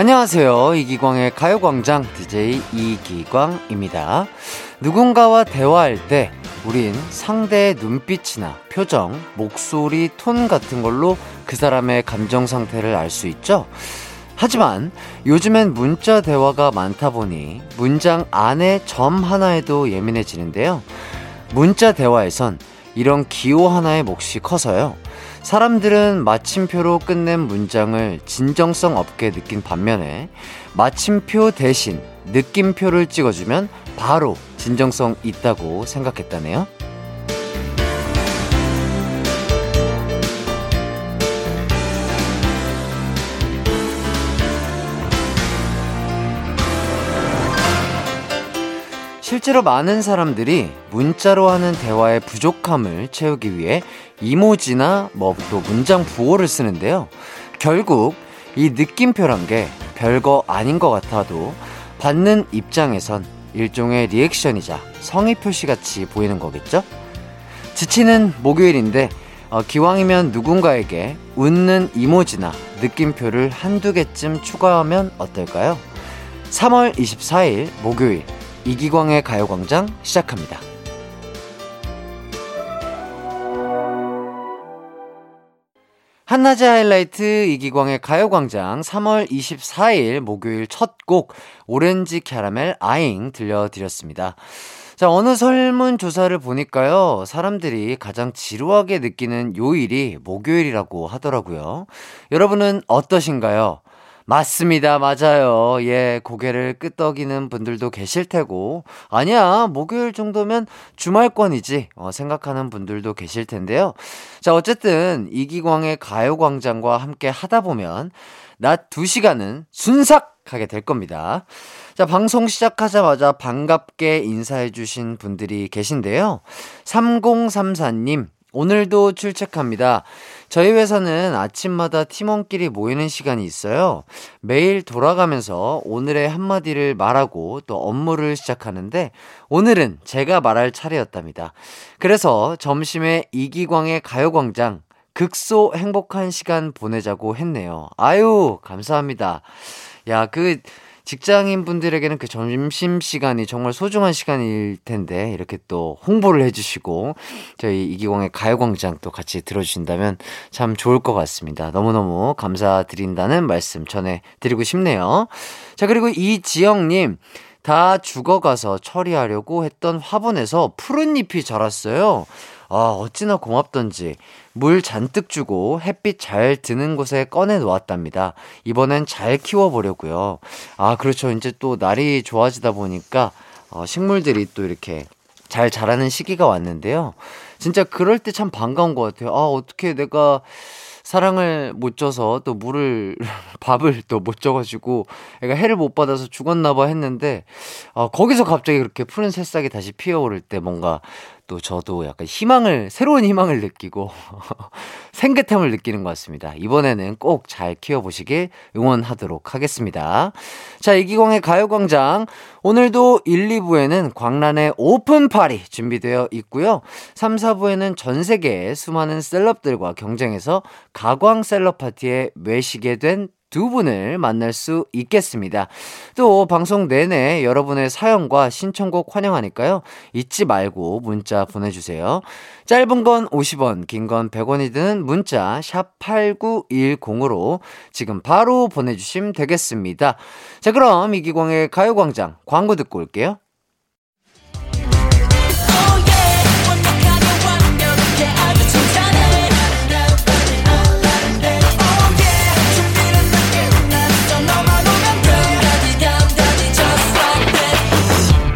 안녕하세요. 이기광의 가요광장 DJ 이기광입니다. 누군가와 대화할 때 우린 상대의 눈빛이나 표정, 목소리, 톤 같은 걸로 그 사람의 감정 상태를 알 수 있죠? 하지만 요즘엔 문자 대화가 많다 보니 문장 안에 점 하나에도 예민해지는데요. 문자 대화에선 이런 기호 하나의 몫이 커서요. 사람들은 마침표로 끝낸 문장을 진정성 없게 느낀 반면에 마침표 대신 느낌표를 찍어주면 바로 진정성 있다고 생각했다네요. 실제로 많은 사람들이 문자로 하는 대화의 부족함을 채우기 위해 이모지나 뭐 또 문장 부호를 쓰는데요. 결국 이 느낌표란 게 별거 아닌 것 같아도 받는 입장에선 일종의 리액션이자 성의 표시 같이 보이는 거겠죠? 지치는 목요일인데 어, 기왕이면 누군가에게 웃는 이모지나 느낌표를 한두 개쯤 추가하면 어떨까요? 3월 24일 목요일 이기광의 가요광장 시작합니다. 한낮의 하이라이트 이기광의 가요광장 3월 24일 목요일 첫 곡 오렌지 캐러멜 아잉 들려드렸습니다. 자, 어느 설문조사를 보니까요, 사람들이 가장 지루하게 느끼는 요일이 목요일이라고 하더라고요. 여러분은 어떠신가요? 맞습니다. 맞아요. 예, 고개를 끄덕이는 분들도 계실 테고, 아니야, 목요일 정도면 주말권이지, 어, 생각하는 분들도 계실 텐데요. 자, 어쨌든, 이기광의 가요광장과 함께 하다 보면, 낮 2시간은 순삭하게 될 겁니다. 자, 방송 시작하자마자 반갑게 인사해주신 분들이 계신데요. 3034님, 오늘도 출첵합니다. 저희 회사는 아침마다 팀원끼리 모이는 시간이 있어요. 매일 돌아가면서 오늘의 한마디를 말하고 또 업무를 시작하는데 오늘은 제가 말할 차례였답니다. 그래서 점심에 이기광의 가요광장 극소 행복한 시간 보내자고 했네요. 아유, 감사합니다. 야, 그, 직장인 분들에게는 그 점심 시간이 정말 소중한 시간일 텐데 이렇게 또 홍보를 해주시고 저희 이기광의 가요광장 또 같이 들어주신다면 참 좋을 것 같습니다. 너무너무 감사드린다는 말씀 전해드리고 싶네요. 자 그리고 이지영님 다 죽어가서 처리하려고 했던 화분에서 푸른 잎이 자랐어요. 아, 어찌나 고맙던지 물 잔뜩 주고 햇빛 잘 드는 곳에 꺼내 놓았답니다. 이번엔 잘 키워보려고요. 아, 그렇죠. 이제 또 날이 좋아지다 보니까 어, 식물들이 또 이렇게 잘 자라는 시기가 왔는데요. 진짜 그럴 때 참 반가운 것 같아요. 아, 어떻게 내가 사랑을 못 줘서 또 물을 밥을 또 못 줘가지고 애가 해를 못 받아서 죽었나봐 했는데 어, 거기서 갑자기 그렇게 푸른 새싹이 다시 피어오를 때 뭔가 또 저도 약간 희망을, 새로운 희망을 느끼고 생긋함을 느끼는 것 같습니다. 이번에는 꼭 잘 키워보시길 응원하도록 하겠습니다. 자, 이기광의 가요광장. 오늘도 1, 2부에는 광란의 오픈 파리 준비되어 있고요. 3, 4부에는 전 세계의 수많은 셀럽들과 경쟁해서 가광 셀럽 파티에 외시게 된 두 분을 만날 수 있겠습니다. 또 방송 내내 여러분의 사연과 신청곡 환영하니까요. 잊지 말고 문자 보내주세요. 짧은 건 50원, 긴 건 100원이 드는 문자 샵 8910으로 지금 바로 보내주시면 되겠습니다. 자 그럼 이기광의 가요광장 광고 듣고 올게요.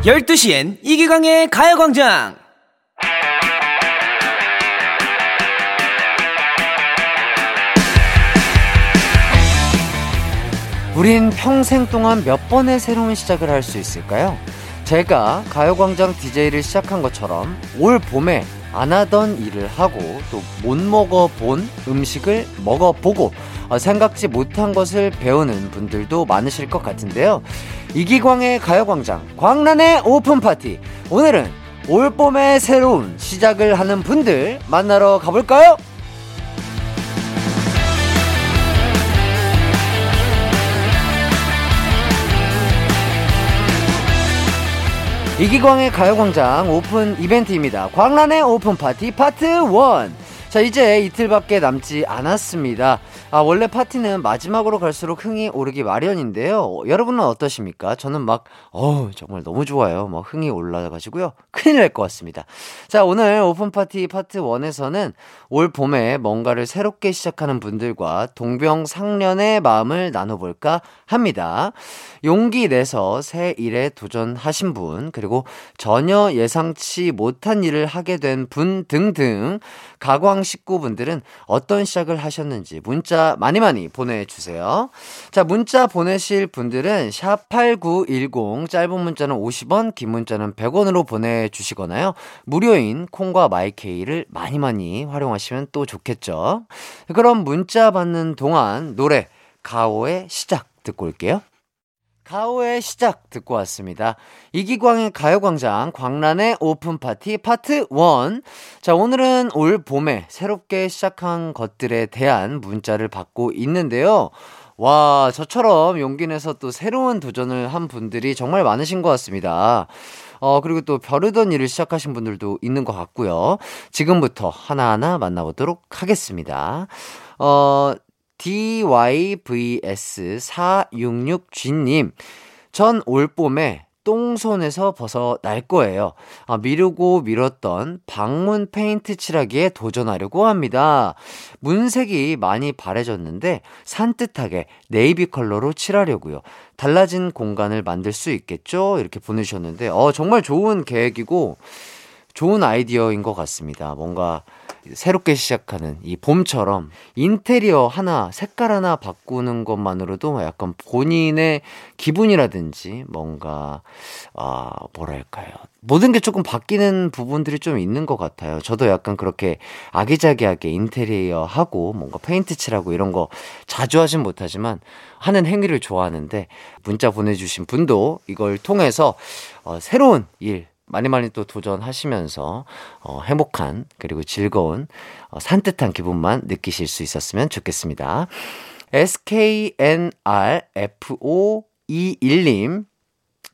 12시엔 이기광의 가요광장! 우린 평생 동안 몇 번의 새로운 시작을 할 수 있을까요? 제가 가요광장 DJ를 시작한 것처럼 올 봄에 안 하던 일을 하고 또 못 먹어본 음식을 먹어보고 어, 생각지 못한 것을 배우는 분들도 많으실 것 같은데요. 이기광의 가요광장 광란의 오픈파티 오늘은 올봄의 새로운 시작을 하는 분들 만나러 가볼까요? 이기광의 가요광장 오픈 이벤트입니다. 광란의 오픈파티 파트 1. 자, 이제 이틀밖에 남지 않았습니다. 아, 원래 파티는 마지막으로 갈수록 흥이 오르기 마련인데요. 여러분은 어떠십니까? 저는 막, 어우, 정말 너무 좋아요. 막 흥이 올라가지고요. 큰일 날 것 같습니다. 자, 오늘 오픈 파티 파트 1에서는 올 봄에 뭔가를 새롭게 시작하는 분들과 동병상련의 마음을 나눠볼까 합니다. 용기 내서 새 일에 도전하신 분, 그리고 전혀 예상치 못한 일을 하게 된 분 등등 가광 식구분들은 어떤 시작을 하셨는지 문자 많이 많이 보내주세요. 자, 문자 보내실 분들은 샵8910 짧은 문자는 50원, 긴 문자는 100원으로 보내주시거나요. 무료인 콩과 마이케이를 많이 많이 활용하시면 또 좋겠죠. 그럼 문자 받는 동안 노래 가호의 시작 듣고 올게요. 가호의 시작 듣고 왔습니다. 이기광의 가요광장 광란의 오픈 파티 파트 1. 자, 오늘은 올 봄에 새롭게 시작한 것들에 대한 문자를 받고 있는데요. 와, 저처럼 용기 내서 또 새로운 도전을 한 분들이 정말 많으신 것 같습니다. 어, 그리고 또 벼르던 일을 시작하신 분들도 있는 것 같고요. 지금부터 하나하나 만나보도록 하겠습니다. 어, DYVS466G님, 전 올봄에 똥손에서 벗어날 거예요. 아, 미루고 미뤘던 방문 페인트 칠하기에 도전하려고 합니다. 문색이 많이 바래졌는데 산뜻하게 네이비 컬러로 칠하려고요. 달라진 공간을 만들 수 있겠죠? 이렇게 보내주셨는데, 어, 정말 좋은 계획이고, 좋은 아이디어인 것 같습니다. 뭔가 새롭게 시작하는 이 봄처럼 인테리어 하나, 색깔 하나 바꾸는 것만으로도 약간 본인의 기분이라든지 뭔가, 아, 뭐랄까요. 모든 게 조금 바뀌는 부분들이 좀 있는 것 같아요. 저도 약간 그렇게 아기자기하게 인테리어 하고 뭔가 페인트 칠하고 이런 거 자주 하진 못하지만 하는 행위를 좋아하는데 문자 보내주신 분도 이걸 통해서 어, 새로운 일, 많이 많이 또 도전하시면서 어, 행복한 그리고 즐거운 어, 산뜻한 기분만 느끼실 수 있었으면 좋겠습니다. SKNRFO21님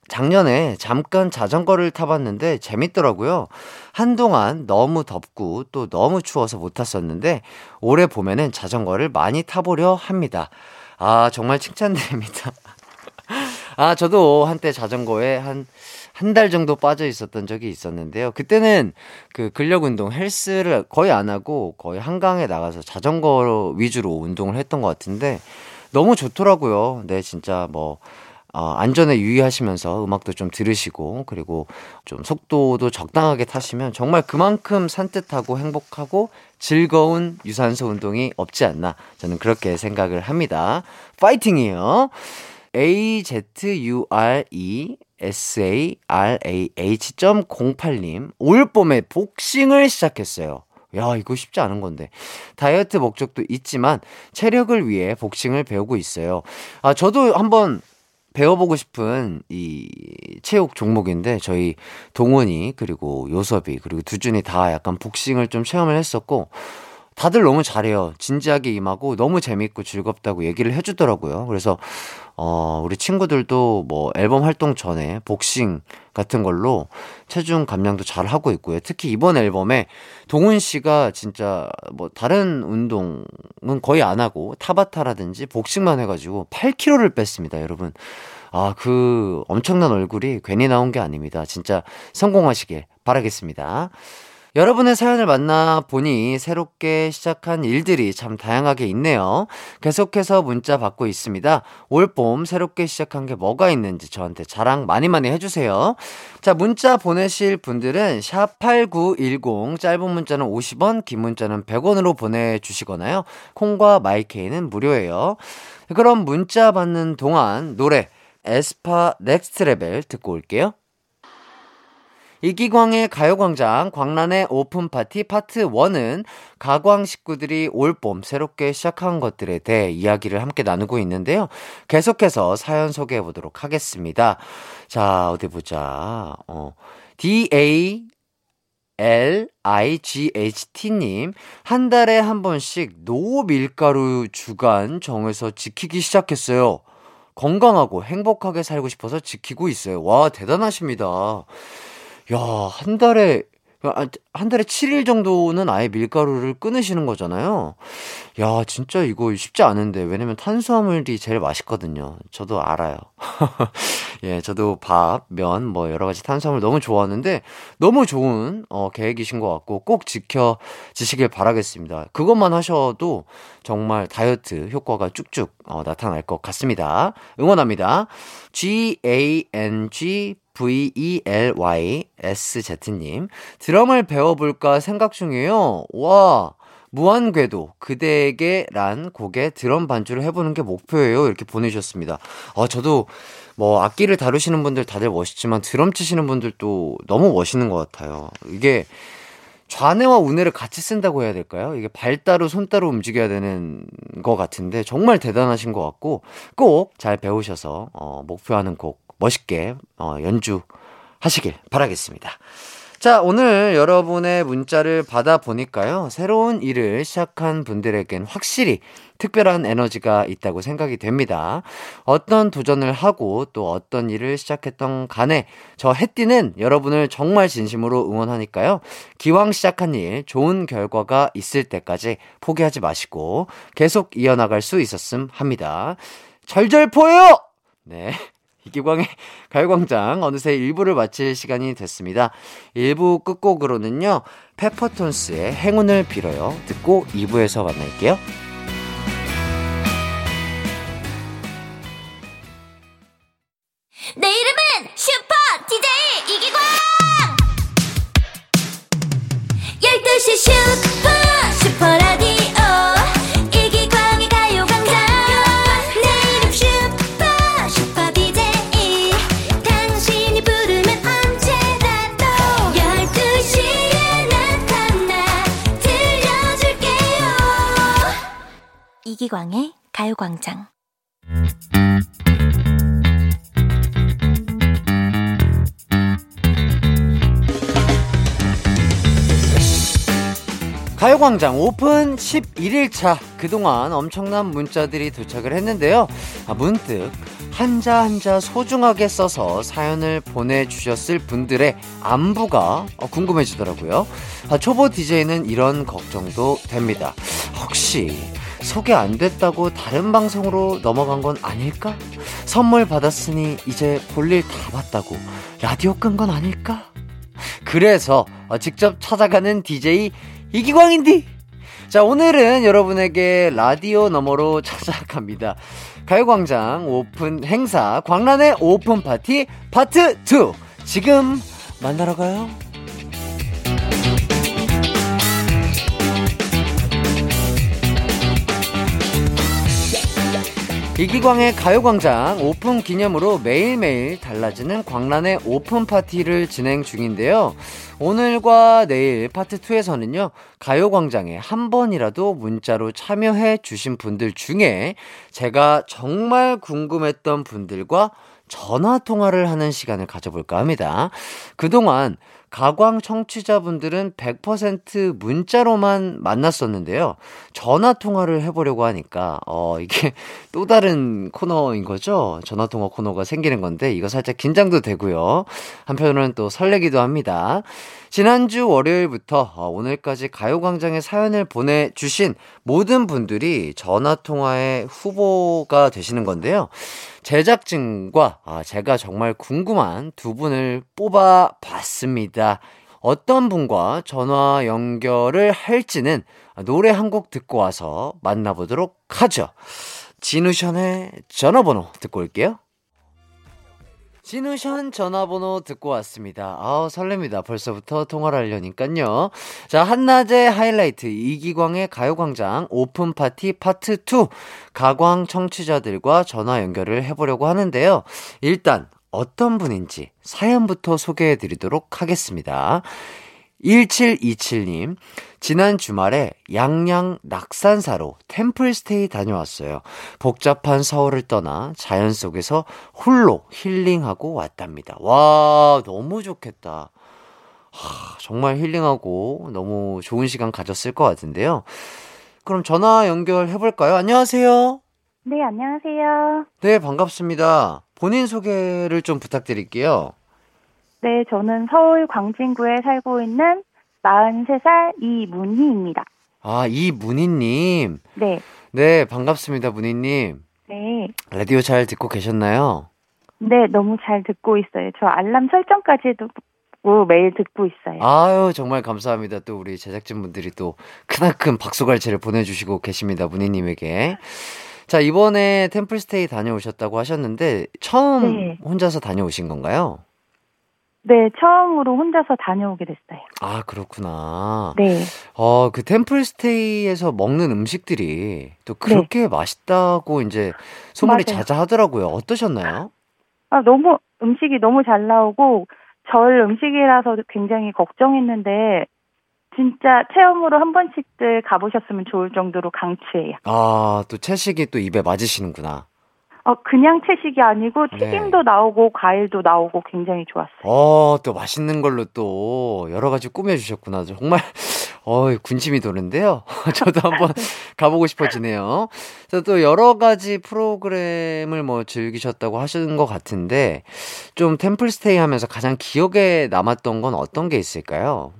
작년에 잠깐 자전거를 타봤는데 재밌더라고요. 한동안 너무 덥고 또 너무 추워서 못 탔었는데 올해 봄에는 자전거를 많이 타보려 합니다. 아, 정말 칭찬드립니다. 아, 저도 한때 자전거에 한 한 달 정도 빠져 있었던 적이 있었는데요. 그때는 그 근력 운동, 헬스를 거의 안 하고 거의 한강에 나가서 자전거 위주로 운동을 했던 것 같은데 너무 좋더라고요. 네, 진짜 뭐, 어, 안전에 유의하시면서 음악도 좀 들으시고, 그리고 좀 속도도 적당하게 타시면 정말 그만큼 산뜻하고 행복하고 즐거운 유산소 운동이 없지 않나. 저는 그렇게 생각을 합니다. 파이팅이에요. AZURE sarah.08님, 올 봄에 복싱을 시작했어요. 야, 이거 쉽지 않은 건데. 다이어트 목적도 있지만 체력을 위해 복싱을 배우고 있어요. 아, 저도 한번 배워보고 싶은 이 체육 종목인데 저희 동원이 그리고 요섭이 그리고 두준이 다 약간 복싱을 좀 체험을 했었고 다들 너무 잘해요. 진지하게 임하고 너무 재밌고 즐겁다고 얘기를 해주더라고요. 그래서 어, 우리 친구들도 뭐 앨범 활동 전에 복싱 같은 걸로 체중 감량도 잘 하고 있고요. 특히 이번 앨범에 동훈 씨가 진짜 뭐 다른 운동은 거의 안 하고 타바타라든지 복싱만 해가지고 8kg를 뺐습니다, 여러분. 아, 그 엄청난 얼굴이 괜히 나온 게 아닙니다. 진짜 성공하시길 바라겠습니다. 여러분의 사연을 만나보니 새롭게 시작한 일들이 참 다양하게 있네요. 계속해서 문자 받고 있습니다. 올봄 새롭게 시작한 게 뭐가 있는지 저한테 자랑 많이 많이 해주세요. 자, 문자 보내실 분들은 샵8910 짧은 문자는 50원, 긴 문자는 100원으로 보내주시거나요. 콩과 마이케이는 무료예요. 그럼 문자 받는 동안 노래 에스파 Next Level 듣고 올게요. 이기광의 가요광장 광란의 오픈파티 파트 1은 가광 식구들이 올봄 새롭게 시작한 것들에 대해 이야기를 함께 나누고 있는데요. 계속해서 사연 소개해 보도록 하겠습니다. 자, 어디 보자. 어, DA LIGHT님, 한 달에 한 번씩 노 밀가루 주간 정해서 지키기 시작했어요. 건강하고 행복하게 살고 싶어서 지키고 있어요. 와, 대단하십니다. 야, 한 달에 아, 한 달에 7일 정도는 아예 밀가루를 끊으시는 거잖아요. 야, 진짜 이거 쉽지 않은데. 왜냐면 탄수화물이 제일 맛있거든요. 저도 알아요. 예, 저도 밥, 면, 뭐 여러 가지 탄수화물 너무 좋아하는데 너무 좋은 어, 계획이신 것 같고 꼭 지켜지시길 바라겠습니다. 그것만 하셔도 정말 다이어트 효과가 쭉쭉 어, 나타날 것 같습니다. 응원합니다. G-A-N-G V-E-L-Y-S-Z님. 드럼을 배워볼까 생각 중이에요. 와, 무한궤도, 그대에게 란 곡에 드럼 반주를 해보는 게 목표예요. 이렇게 보내주셨습니다. 아, 저도 뭐 악기를 다루시는 분들 다들 멋있지만 드럼 치시는 분들도 너무 멋있는 것 같아요. 이게 좌뇌와 우뇌를 같이 쓴다고 해야 될까요? 이게 발 따로 손 따로 움직여야 되는 것 같은데 정말 대단하신 것 같고 꼭 잘 배우셔서 어, 목표하는 곡 멋있게 어, 연주하시길 바라겠습니다. 자, 오늘 여러분의 문자를 받아보니까요. 새로운 일을 시작한 분들에겐 확실히 특별한 에너지가 있다고 생각이 됩니다. 어떤 도전을 하고 또 어떤 일을 시작했던 간에 저 해띠는 여러분을 정말 진심으로 응원하니까요. 기왕 시작한 일 좋은 결과가 있을 때까지 포기하지 마시고 계속 이어나갈 수 있었음 합니다. 절절포예요! 네. 이기광의 가요광장 어느새 1부를 마칠 시간이 됐습니다. 1부 끝곡으로는요. 페퍼톤스의 행운을 빌어요. 듣고 2부에서 만날게요. 가요광장 오픈 11일차. 그동안 엄청난 문자들이 도착을 했는데요. 아, 문득 한자 한자 소중하게 써서 사연을 보내주셨을 분들의 안부가 어, 궁금해지더라고요. 아, 초보 DJ는 이런 걱정도 됩니다. 혹시 소개 안 됐다고 다른 방송으로 넘어간 건 아닐까? 선물 받았으니 이제 볼일 다 봤다고 라디오 끈 건 아닐까? 그래서 어, 직접 찾아가는 DJ 이기광인디. 자, 오늘은 여러분에게 라디오 너머로 찾아갑니다. 가요광장 오픈 행사 광란의 오픈 파티 파트 2. 지금 만나러 가요. 이기광의 가요광장 오픈 기념으로 매일매일 달라지는 광란의 오픈 파티를 진행 중인데요. 오늘과 내일 파트 2에서는요, 가요광장에 한 번이라도 문자로 참여해 주신 분들 중에 제가 정말 궁금했던 분들과 전화 통화를 하는 시간을 가져볼까 합니다. 그동안 가광 청취자분들은 100% 문자로만 만났었는데요. 전화 통화를 해보려고 하니까, 어, 이게 또 다른 코너인 거죠? 전화 통화 코너가 생기는 건데, 이거 살짝 긴장도 되고요. 한편으로는 또 설레기도 합니다. 지난주 월요일부터 어, 오늘까지 가요광장에 사연을 보내주신 모든 분들이 전화통화의 후보가 되시는 건데요. 제작진과 아, 제가 정말 궁금한 두 분을 뽑아봤습니다. 어떤 분과 전화 연결을 할지는 노래 한 곡 듣고 와서 만나보도록 하죠. 진우션의 전화번호 듣고 올게요. 지누션 전화번호 듣고 왔습니다. 아우, 설렙니다. 벌써부터 통화를 하려니까요. 자, 한낮의 하이라이트 이기광의 가요광장 오픈 파티 파트 2. 가광 청취자들과 전화 연결을 해보려고 하는데요. 일단, 어떤 분인지 사연부터 소개해 드리도록 하겠습니다. 1727님, 지난 주말에 양양 낙산사로 템플스테이 다녀왔어요. 복잡한 서울을 떠나 자연 속에서 홀로 힐링하고 왔답니다. 와, 너무 좋겠다. 하, 정말 힐링하고 너무 좋은 시간 가졌을 것 같은데요. 그럼 전화 연결해볼까요? 안녕하세요. 네, 안녕하세요. 네, 반갑습니다. 본인 소개를 좀 부탁드릴게요. 네, 저는 서울 광진구에 살고 있는 43살 이문희입니다. 아, 이문희님. 네, 네, 반갑습니다, 문희님. 네. 라디오 잘 듣고 계셨나요? 네, 너무 잘 듣고 있어요. 저 알람 설정까지 듣고 매일 듣고 있어요. 아유, 정말 감사합니다. 또 우리 제작진분들이 또 크나큰 박수갈채를 보내주시고 계십니다, 문희님에게. 자, 이번에 템플스테이 다녀오셨다고 하셨는데, 처음 네. 혼자서 다녀오신 건가요? 네, 처음으로 혼자서 다녀오게 됐어요. 아, 그렇구나. 네. 어, 그 템플스테이에서 먹는 음식들이 또 그렇게 맛있다고 이제 소문이 네. 맞아요. 자자하더라고요. 어떠셨나요? 아, 너무 음식이 너무 잘 나오고 절 음식이라서 굉장히 걱정했는데 진짜 체험으로 한 번씩들 가보셨으면 좋을 정도로 강추해요. 아, 또 채식이 또 입에 맞으시는구나. 어, 그냥 채식이 아니고 네. 튀김도 나오고 과일도 나오고 굉장히 좋았어요. 어, 또 맛있는 걸로 또 여러 가지 꾸며주셨구나. 정말, 어 군침이 도는데요. 저도 한번 가보고 싶어지네요. 또 여러 가지 프로그램을 뭐 즐기셨다고 하시는 것 같은데, 좀 템플스테이 하면서 가장 기억에 남았던 건 어떤 게 있을까요?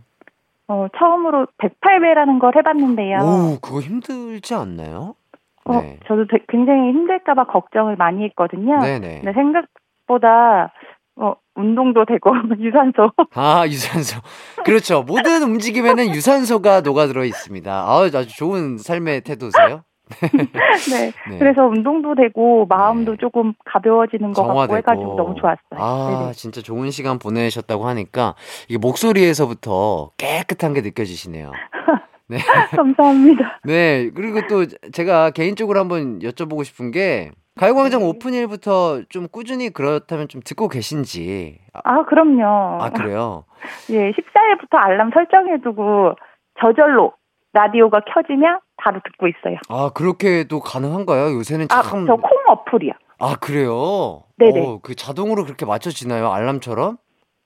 어, 처음으로 108배라는 걸 해봤는데요. 오, 그거 힘들지 않나요? 어, 네. 저도 되- 굉장히 힘들까봐 걱정을 많이 했거든요. 네네. 근데 생각보다 어, 운동도 되고 유산소. 아, 유산소. 그렇죠. 모든 움직임에는 유산소가 녹아들어 있습니다. 아, 아주 좋은 삶의 태도세요. 네. 네. 그래서 운동도 되고 마음도 네. 조금 가벼워지는 것 같고. 해가지고 너무 좋았어요. 아, 네네. 진짜 좋은 시간 보내셨다고 하니까 이게 목소리에서부터 깨끗한 게 느껴지시네요. 네. 감사합니다. 네. 그리고 또 제가 개인적으로 한번 여쭤보고 싶은 게 가요광장 네. 오픈일부터 좀 꾸준히 그렇다면 좀 듣고 계신지. 아, 아, 그럼요. 아, 그래요? 예, 14일부터 알람 설정해두고 저절로 라디오가 켜지면 바로 듣고 있어요. 아, 그렇게도 가능한가요? 요새는 아, 참. 저콩 어플이요. 아, 그래요? 네네. 어, 그 자동으로 그렇게 맞춰지나요? 알람처럼?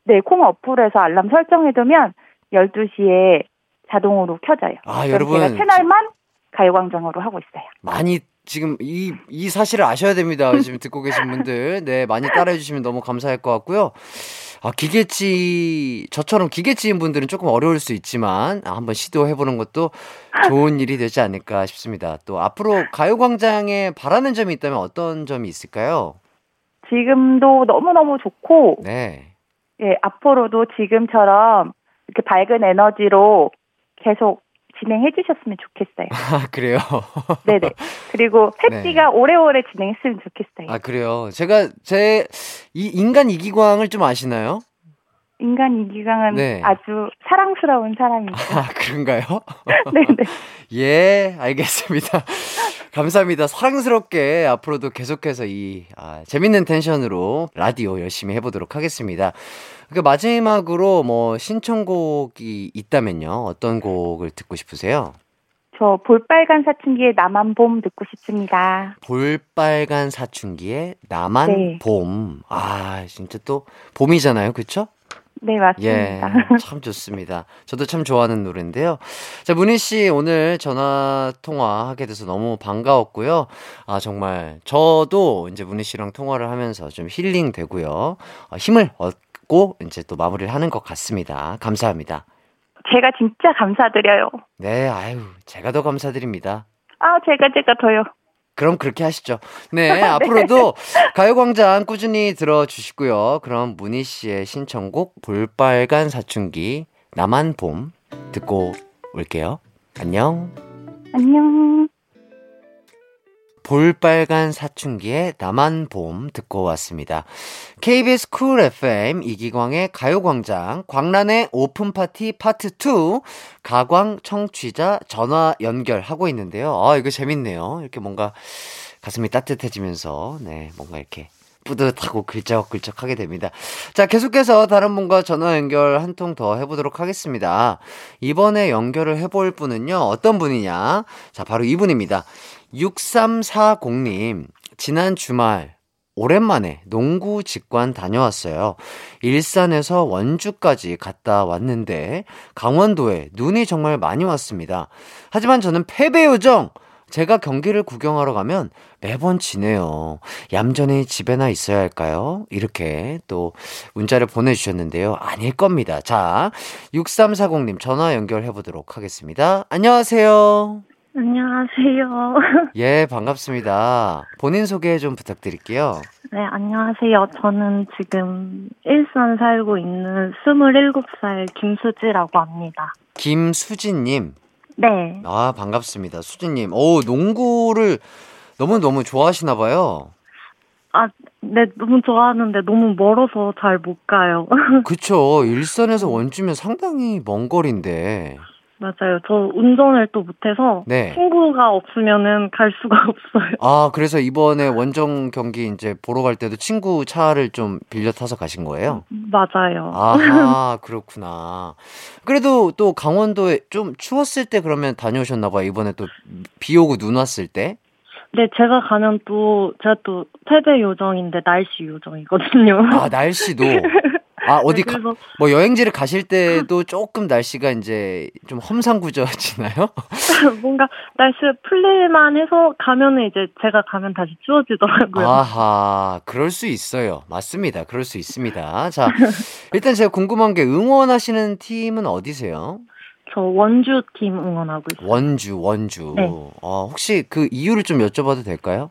네, 콩 어플에서 알람 설정해두면 12시에 자동으로 켜져요. 아, 여러분. 제가 채널만 가요광장으로 하고 있어요. 많이 지금 이, 이 사실을 아셔야 됩니다. 지금 듣고 계신 분들. 네, 많이 따라해 주시면 너무 감사할 것 같고요. 아, 기계치, 저처럼 기계치인 분들은 조금 어려울 수 있지만, 아, 한번 시도해보는 것도 좋은 일이 되지 않을까 싶습니다. 또 앞으로 가요광장에 바라는 점이 있다면 어떤 점이 있을까요? 지금도 너무너무 좋고, 네. 예, 앞으로도 지금처럼 이렇게 밝은 에너지로 계속 진행해 주셨으면 좋겠어요. 아, 그래요? 네네. 그리고 네. 햇띠가 오래오래 진행했으면 좋겠어요. 아, 그래요? 제가, 제, 이 인간 이기광을 좀 아시나요? 인간 이기강은 네. 아주 사랑스러운 사람이죠. 아, 그런가요? 네네. 예, 알겠습니다. 감사합니다. 사랑스럽게 앞으로도 계속해서 이 아, 재밌는 텐션으로 라디오 열심히 해보도록 하겠습니다. 그 마지막으로 뭐 신청곡이 있다면요. 어떤 곡을 듣고 싶으세요? 저 볼빨간 사춘기의 나만 봄 듣고 싶습니다. 볼빨간 사춘기의 나만 네. 봄. 아, 진짜 또 봄이잖아요. 그쵸? 네, 예, 맞습니다. 참 좋습니다. 저도 참 좋아하는 노래인데요. 자, 문희 씨 오늘 전화 통화하게 돼서 너무 반가웠고요. 아, 정말 저도 이제 문희 씨랑 통화를 하면서 좀 힐링 되고요. 어, 힘을 얻고 이제 또 마무리를 하는 것 같습니다. 감사합니다. 제가 진짜 감사드려요. 네, 아유, 제가 더 감사드립니다. 아, 제가 제가 더요. 그럼 그렇게 하시죠. 네, 앞으로도 가요광장 꾸준히 들어주시고요. 그럼 문희 씨의 신청곡 볼빨간 사춘기 나만 봄 듣고 올게요. 안녕. 안녕. 볼빨간 사춘기의 나만 봄 듣고 왔습니다. KBS 쿨 FM 이기광의 가요광장 광란의 오픈파티 파트 2 가광 청취자 전화 연결하고 있는데요. 아, 이거 재밌네요. 이렇게 뭔가 가슴이 따뜻해지면서 네, 뭔가 이렇게 뿌듯하고 긁적긁적 하게 됩니다. 자, 계속해서 다른 분과 전화 연결 한 통 더 해보도록 하겠습니다. 이번에 연결을 해볼 분은요, 어떤 분이냐? 자, 바로 이분입니다. 6340님, 지난 주말, 오랜만에 농구 직관 다녀왔어요. 일산에서 원주까지 갔다 왔는데, 강원도에 눈이 정말 많이 왔습니다. 하지만 저는 패배 요정! 제가 경기를 구경하러 가면 매번 지네요. 얌전히 집에나 있어야 할까요? 이렇게 또 문자를 보내주셨는데요. 아닐 겁니다. 자, 6340님 전화 연결해 보도록 하겠습니다. 안녕하세요. 안녕하세요. 예, 반갑습니다. 본인 소개 좀 부탁드릴게요. 네, 안녕하세요. 저는 지금 일산 살고 있는 27살 김수지라고 합니다. 김수진님. 네. 아, 반갑습니다. 수진님. 오, 농구를 너무너무 좋아하시나 봐요. 아, 네, 너무 좋아하는데 너무 멀어서 잘 못 가요. 그쵸. 일산에서 원주면 상당히 먼 거리인데. 맞아요. 저 운전을 또 못해서 네. 친구가 없으면은 갈 수가 없어요. 아, 그래서 이번에 원정 경기 이제 보러 갈 때도 친구 차를 좀 빌려 타서 가신 거예요? 맞아요. 아하, 그렇구나. 그래도 또 강원도에 좀 추웠을 때 그러면 다녀오셨나 봐요. 이번에 또 비 오고 눈 왔을 때. 네, 제가 가면 또 제가 또 패배 요정인데 날씨 요정이거든요. 아, 날씨도. 아, 어디 가, 그래서 뭐 여행지를 가실 때도 조금 날씨가 이제 좀 험상궂어지나요? 뭔가 날씨 풀릴만 해서 가면은 이제 제가 가면 다시 추워지더라고요. 아하, 그럴 수 있어요. 맞습니다. 그럴 수 있습니다. 자, 일단 제가 궁금한 게 응원하시는 팀은 어디세요? 저 원주 팀 응원하고 있어요. 원주, 원주. 네. 어, 혹시 그 이유를 좀 여쭤봐도 될까요?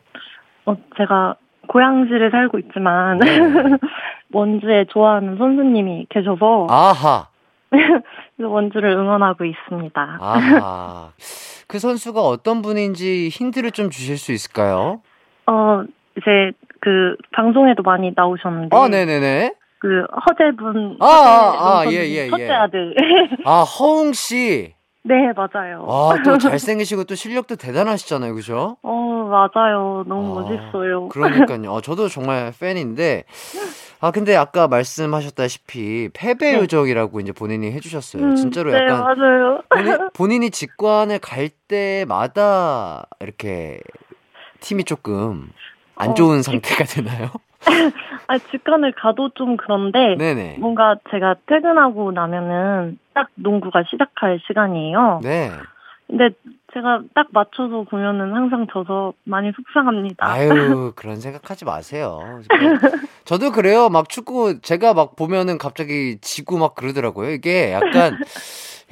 어, 제가 고양시를 살고 있지만 네. 원주에 좋아하는 선수님이 계셔서 아하, 원주를 응원하고 있습니다. 아하. 그 선수가 어떤 분인지 힌트를 좀 주실 수 있을까요? 어, 이제 그 방송에도 많이 나오셨는데 아, 네네네. 그 허재분 아, 아, 아, 허재 예, 예, 첫째 예. 아들. 아, 허웅 씨. 네, 맞아요. 아, 또 잘생기시고 또 실력도 대단하시잖아요. 그죠? 어, 맞아요. 너무 아, 멋있어요. 그러니까요. 어, 저도 정말 팬인데. 아, 근데 아까 말씀하셨다시피 패배 네. 요정이라고 이제 본인이 해주셨어요. 음, 진짜로 네, 약간 맞아요. 본인, 본인이 직관을 갈 때마다 이렇게 팀이 조금 안 어, 좋은 상태가 되나요? 아, 직관을 가도 좀 그런데 네네. 뭔가 제가 퇴근하고 나면은 딱 농구가 시작할 시간이에요. 네. 근데 제가 딱 맞춰서 보면은 항상 져서 많이 속상합니다. 아유, 그런 생각하지 마세요. 저도 그래요. 막 축구 제가 막 보면은 갑자기 지고 막 그러더라고요. 이게 약간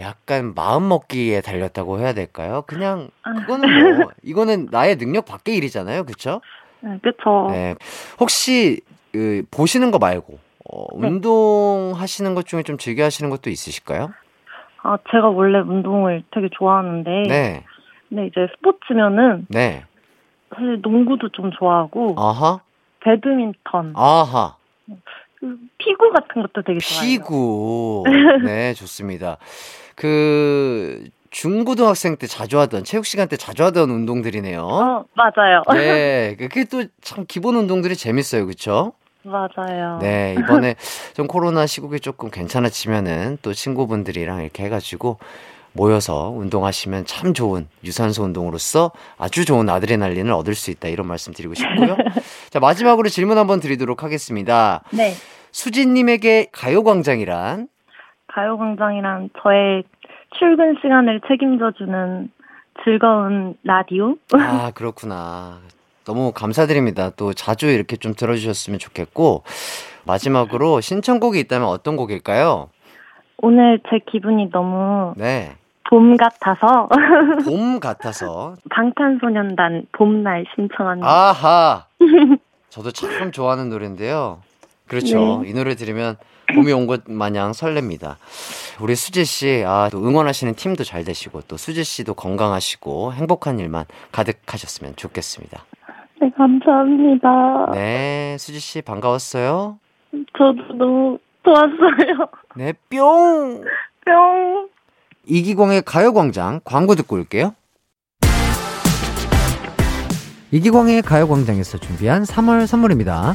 약간 마음 먹기에 달렸다고 해야 될까요? 그냥 그거는 뭐 이거는 나의 능력 밖의 일이잖아요. 그렇죠? 네, 그쵸. 네. 혹시 그, 보시는 거 말고 어, 네. 운동하시는 것 중에 좀 즐겨 하시는 것도 있으실까요? 아, 제가 원래 운동을 되게 좋아하는데, 네. 근데 이제 스포츠면은 네. 사실 농구도 좀 좋아하고, 아하. 배드민턴, 아하. 그 피구 같은 것도 되게 좋아해요. 피구. 네, 좋습니다. 그 중고등학생 때 자주 하던 체육 시간 때 자주 하던 운동들이네요. 어, 맞아요. 네, 그게 또 참 기본 운동들이 재밌어요, 그렇죠? 맞아요. 네, 이번에 좀 코로나 시국이 조금 괜찮아지면은 또 친구분들이랑 이렇게 해가지고 모여서 운동하시면 참 좋은 유산소 운동으로서 아주 좋은 아드레날린을 얻을 수 있다 이런 말씀 드리고 싶고요. 자 마지막으로 질문 한번 드리도록 하겠습니다. 네. 수진님에게 가요광장이란 가요광장이란 저의 출근 시간을 책임져주는 즐거운 라디오? 아 그렇구나. 너무 감사드립니다. 또 자주 이렇게 좀 들어주셨으면 좋겠고 마지막으로 신청곡이 있다면 어떤 곡일까요? 오늘 제 기분이 너무 네, 봄 같아서 봄 같아서 방탄소년단 봄날 신청합니다. 아하. 저도 참 좋아하는 노래인데요. 그렇죠. 네. 이 노래 들으면 봄이 온 것 마냥 설렙니다. 우리 수지 씨, 아, 또 응원하시는 팀도 잘 되시고 또 수지 씨도 건강하시고 행복한 일만 가득하셨으면 좋겠습니다. 네, 감사합니다. 네, 수지 씨 반가웠어요. 저도 너무 좋았어요. 네, 뿅. 뿅. 이기광의 가요광장 광고 듣고 올게요. 이기광의 가요광장에서 준비한 3월 선물입니다.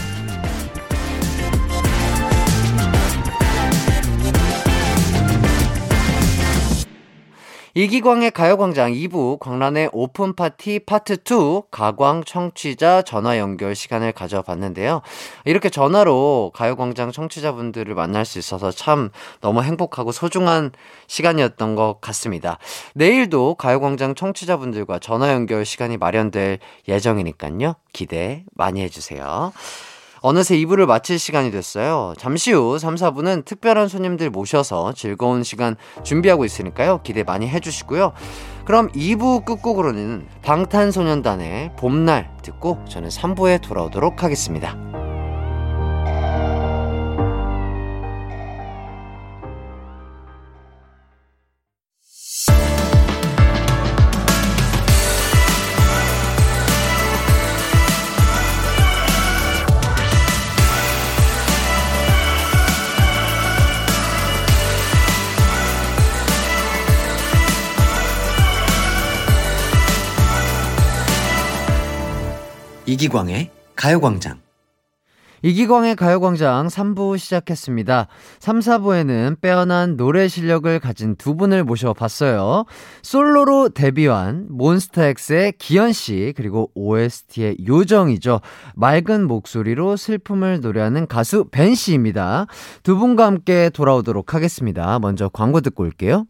이기광의 가요광장 2부 광란의 오픈파티 파트 2 가광 청취자 전화 연결 시간을 가져봤는데요. 이렇게 전화로 가요광장 청취자분들을 만날 수 있어서 참 너무 행복하고 소중한 시간이었던 것 같습니다. 내일도 가요광장 청취자분들과 전화 연결 시간이 마련될 예정이니까요. 기대 많이 해주세요. 어느새 2부를 마칠 시간이 됐어요. 잠시 후 3, 4부는 특별한 손님들 모셔서 즐거운 시간 준비하고 있으니까요. 기대 많이 해주시고요. 그럼 2부 끝곡으로는 방탄소년단의 봄날 듣고 저는 3부에 돌아오도록 하겠습니다. 이기광의 가요광장. 이기광의 가요광장 3부 시작했습니다. 3, 4부에는 빼어난 노래 실력을 가진 두 분을 모셔봤어요. 솔로로 데뷔한 몬스타엑스의 기현씨, 그리고 OST의 요정이죠. 맑은 목소리로 슬픔을 노래하는 가수 벤씨입니다. 두 분과 함께 돌아오도록 하겠습니다. 먼저 광고 듣고 올게요.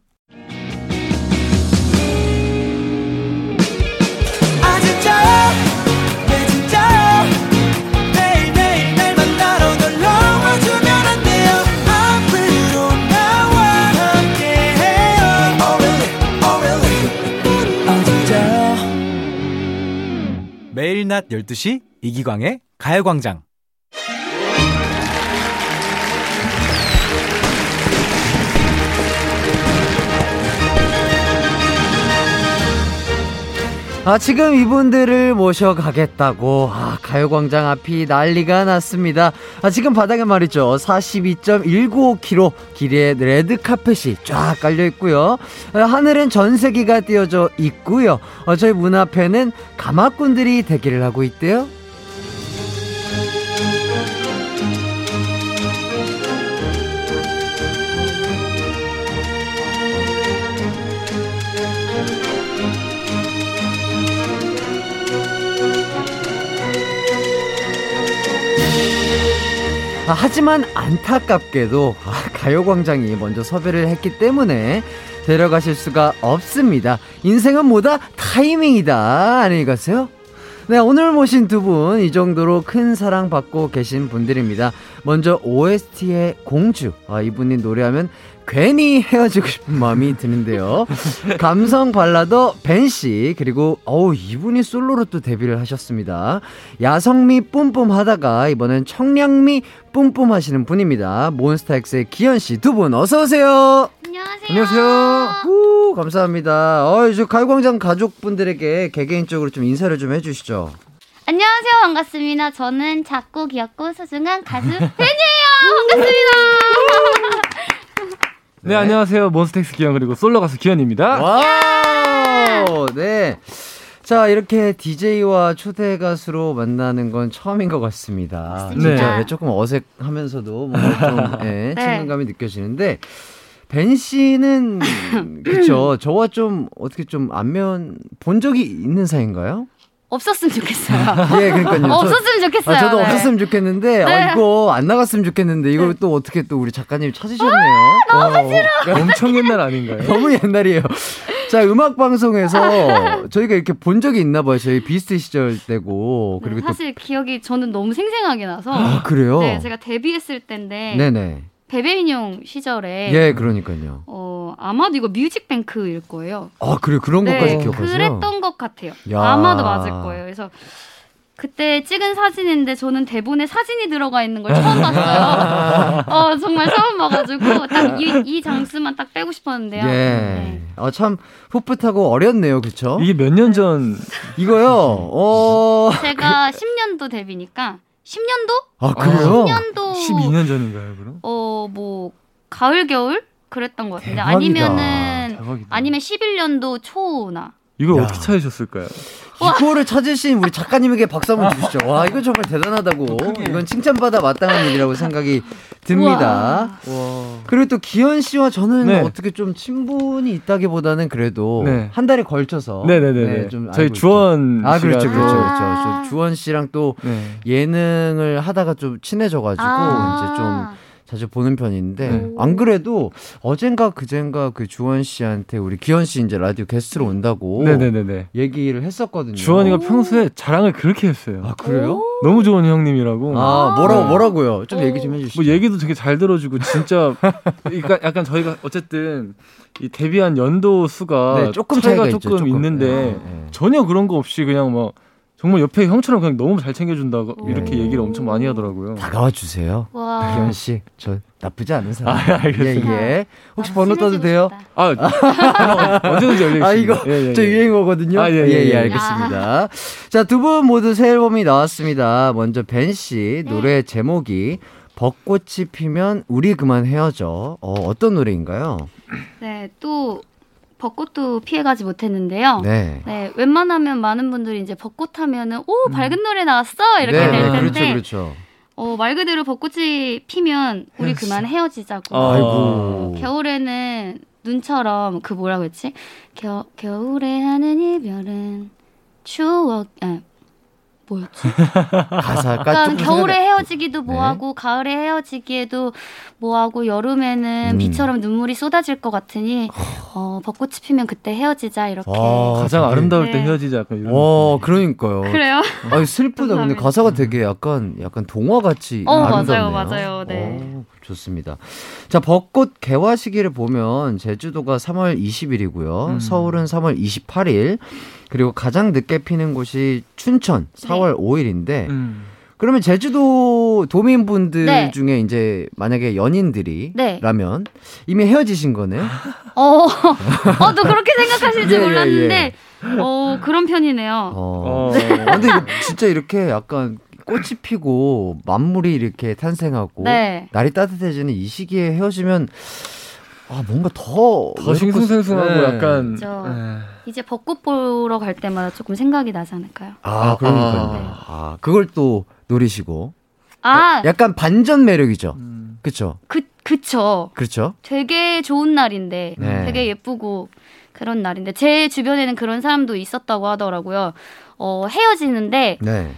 낮 12시 이기광의 가요광장. 아, 지금 이분들을 모셔가겠다고, 아, 가요광장 앞이 난리가 났습니다. 아, 지금 바닥에 말이죠. 42.195km 길이의 레드카펫이 쫙 깔려있고요. 아, 하늘엔 전세기가 띄어져 있고요. 어, 저희 문 앞에는 가마꾼들이 대기를 하고 있대요. 아, 하지만 안타깝게도 아, 가요광장이 먼저 섭외를 했기 때문에 데려가실 수가 없습니다. 인생은 뭐다? 타이밍이다. 안녕히 가세요. 네, 오늘 모신 두 분, 이 정도로 큰 사랑 받고 계신 분들입니다. 먼저 OST의 공주. 아, 이분이 노래하면 괜히 헤어지고 싶은 마음이 드는데요. 감성 발라더 벤 씨, 그리고, 어우, 이분이 솔로로 또 데뷔를 하셨습니다. 야성미 뿜뿜 하다가 이번엔 청량미 뿜뿜 하시는 분입니다. 몬스타엑스의 기현 씨 두 분 어서 오세요! 안녕하세요. 안녕하세요. 후, 감사합니다. 어, 저 가요광장 가족분들에게 개개인적으로 좀 인사를 좀 해주시죠. 안녕하세요. 반갑습니다. 저는 작고 귀엽고 소중한 가수 벤이에요. 반갑습니다. 네, 안녕하세요. 몬스타엑스 기현 그리고 솔로 가수 기현입니다. 와우! 네. 자, 이렇게 DJ와 초대 가수로 만나는 건 처음인 것 같습니다. 네, 조금 어색하면서도 뭔가 좀 예, 네. 친근감이 느껴지는데 벤 씨는 그쵸 저와 좀 어떻게 좀 안면 본 적이 있는 사이인가요? 없었으면 좋겠어요. 예, 그러니까요. 저- 없었으면 좋겠어요. 아, 저도 네. 없었으면 좋겠는데 네. 아, 이거 안 나갔으면 좋겠는데 이걸 또 어떻게 또 우리 작가님 찾으셨네요. 너무 싫어. 엄청 옛날 아닌가요? 너무 옛날이에요. 자, 음악 방송에서 저희가 이렇게 본 적이 있나 봐요. 저희 비스트 시절 때고 네, 그리고 또 사실 기억이 저는 너무 생생하게 나서 아, 그래요? 네, 제가 데뷔했을 때인데 네네. 베베인용 시절에 예, 그러니까요. 어, 아마도 이거 뮤직뱅크일 거예요. 아, 그래 그런 것까지 기억하세요? 네, 그랬던 것 같아요. 야. 아마도 맞을 거예요. 그래서 그때 찍은 사진인데 저는 대본에 사진이 들어가 있는 걸 처음 봤어요. 어, 정말 처음 봐가지고 딱 이 이 장수만 딱 빼고 싶었는데요. 예. 네. 아, 참 풋풋하고 어렸네요. 그쵸? 이게 몇 년 전 이거요. 어. 제가 10년도 데뷔니까 10년도? 아, 그래요? 10년도 12년 전인가요, 그럼? 어, 뭐 가을 겨울 그랬던 것 같은데 대박이다. 아니면은 대박이다. 아니면 11년도 초나 이걸 야. 어떻게 찾으셨을까요? 이거를 찾으신 우리 작가님에게 박수 한번 주시죠. 와, 이거 정말 대단하다고. 이건 칭찬받아 마땅한 일이라고 생각이 듭니다. 그리고 또 기현 씨와 저는 네. 어떻게 좀 친분이 있다기보다는 그래도 네. 한 달에 걸쳐서 네네네. 네, 좀 저희 주원 있죠. 아 씨가 그렇죠, 또- 그렇죠, 아. 그렇죠. 저 주원 씨랑 또 네. 예능을 하다가 좀 친해져가지고 아. 이제 좀 자주 보는 편인데 네. 안 그래도 어젠가 그젠가 그 주원 씨한테 우리 기현 씨 이제 라디오 게스트로 온다고 네네네네. 얘기를 했었거든요. 주원이가 평소에 자랑을 그렇게 했어요. 아 그래요? 너무 좋은 형님이라고. 아 뭐라고 네. 뭐라고요? 좀 얘기 좀 해주시죠. 뭐 얘기도 되게 잘 들어주고 진짜 그러니까 약간 저희가 어쨌든 이 데뷔한 연도 수가 네, 조금 차이가 차이가 있죠, 조금, 조금. 있는데 네, 네. 전혀 그런 거 없이 그냥 뭐 정말 옆에 형처럼 그냥 너무 잘 챙겨준다고 오. 이렇게 얘기를 엄청 많이 하더라고요. 다가와 주세요. 와. 기현 씨, 저 나쁘지 않은 사람. 아, 알겠습니다. 예, 예. 혹시 아, 번호 떠도 돼요? 아 언제든지 열려 있습니다. 아 이거 예, 예, 저 예. 유행어거든요. 아, 예, 예, 예, 예, 예. 알겠습니다. 자, 두 분 모두 새 앨범이 나왔습니다. 먼저 벤 씨 노래 제목이 벚꽃이 피면 우리 그만 헤어져. 어, 어떤 노래인가요? 네, 또 벚꽃도 피해가지 못했는데요. 네. 네, 웬만하면 많은 분들이 이제 벚꽃 하면은 오 밝은 노래 나왔어 이렇게 네, 될 네, 텐데 그렇죠, 그렇죠. 어, 말 그대로 벚꽃이 피면 우리 그만 헤어지자고. 아. 아이고. 겨울에는 눈처럼 그 뭐라고 했지? 겨, 겨울에 하는 이별은 추억. 아, 뭐였지? 가사가 그러니까 조금 겨울에 헤어지기도 네. 뭐하고 가을에 헤어지기에도 뭐하고 여름에는 음. 비처럼 눈물이 쏟아질 것 같으니 어, 벚꽃이 피면 그때 헤어지자 이렇게. 와, 가장 아름다울 네. 때 헤어지자 약간 이런. 어, 그러니까요. 그래요? 아, 슬프다. 근데. 가사가 되게 약간 약간 동화 같이 어, 맞아요, 아름답네요. 맞아요. 네. 어, 좋습니다. 자, 벚꽃 개화 시기를 보면 제주도가 3월 20일이고요. 음. 서울은 3월 28일. 그리고 가장 늦게 피는 곳이 춘천 4월 5일인데 음. 그러면 제주도 도민분들 네. 중에 이제 만약에 연인들이 네. 라면 이미 헤어지신 거네요. 어, 어, 또 그렇게 생각하실 줄 예, 예, 몰랐는데, 어, 그런 편이네요. 어. 어. 아, 근데 이거 진짜 이렇게 약간 꽃이 피고 만물이 이렇게 탄생하고 네. 날이 따뜻해지는 이 시기에 헤어지면 아 뭔가 더더 싱숭생숭하고 네. 약간. 그죠. 에. 이제 벚꽃 보러 갈 때마다 조금 생각이 나지 않을까요? 아 그러니까요. 아. 아 그걸 또 노리시고 아, 약간 반전 매력이죠. 음. 그렇죠. 그, 그쵸. 그렇죠. 되게 좋은 날인데, 네. 되게 예쁘고 그런 날인데, 제 주변에는 그런 사람도 있었다고 하더라고요. 어, 헤어지는데, 네.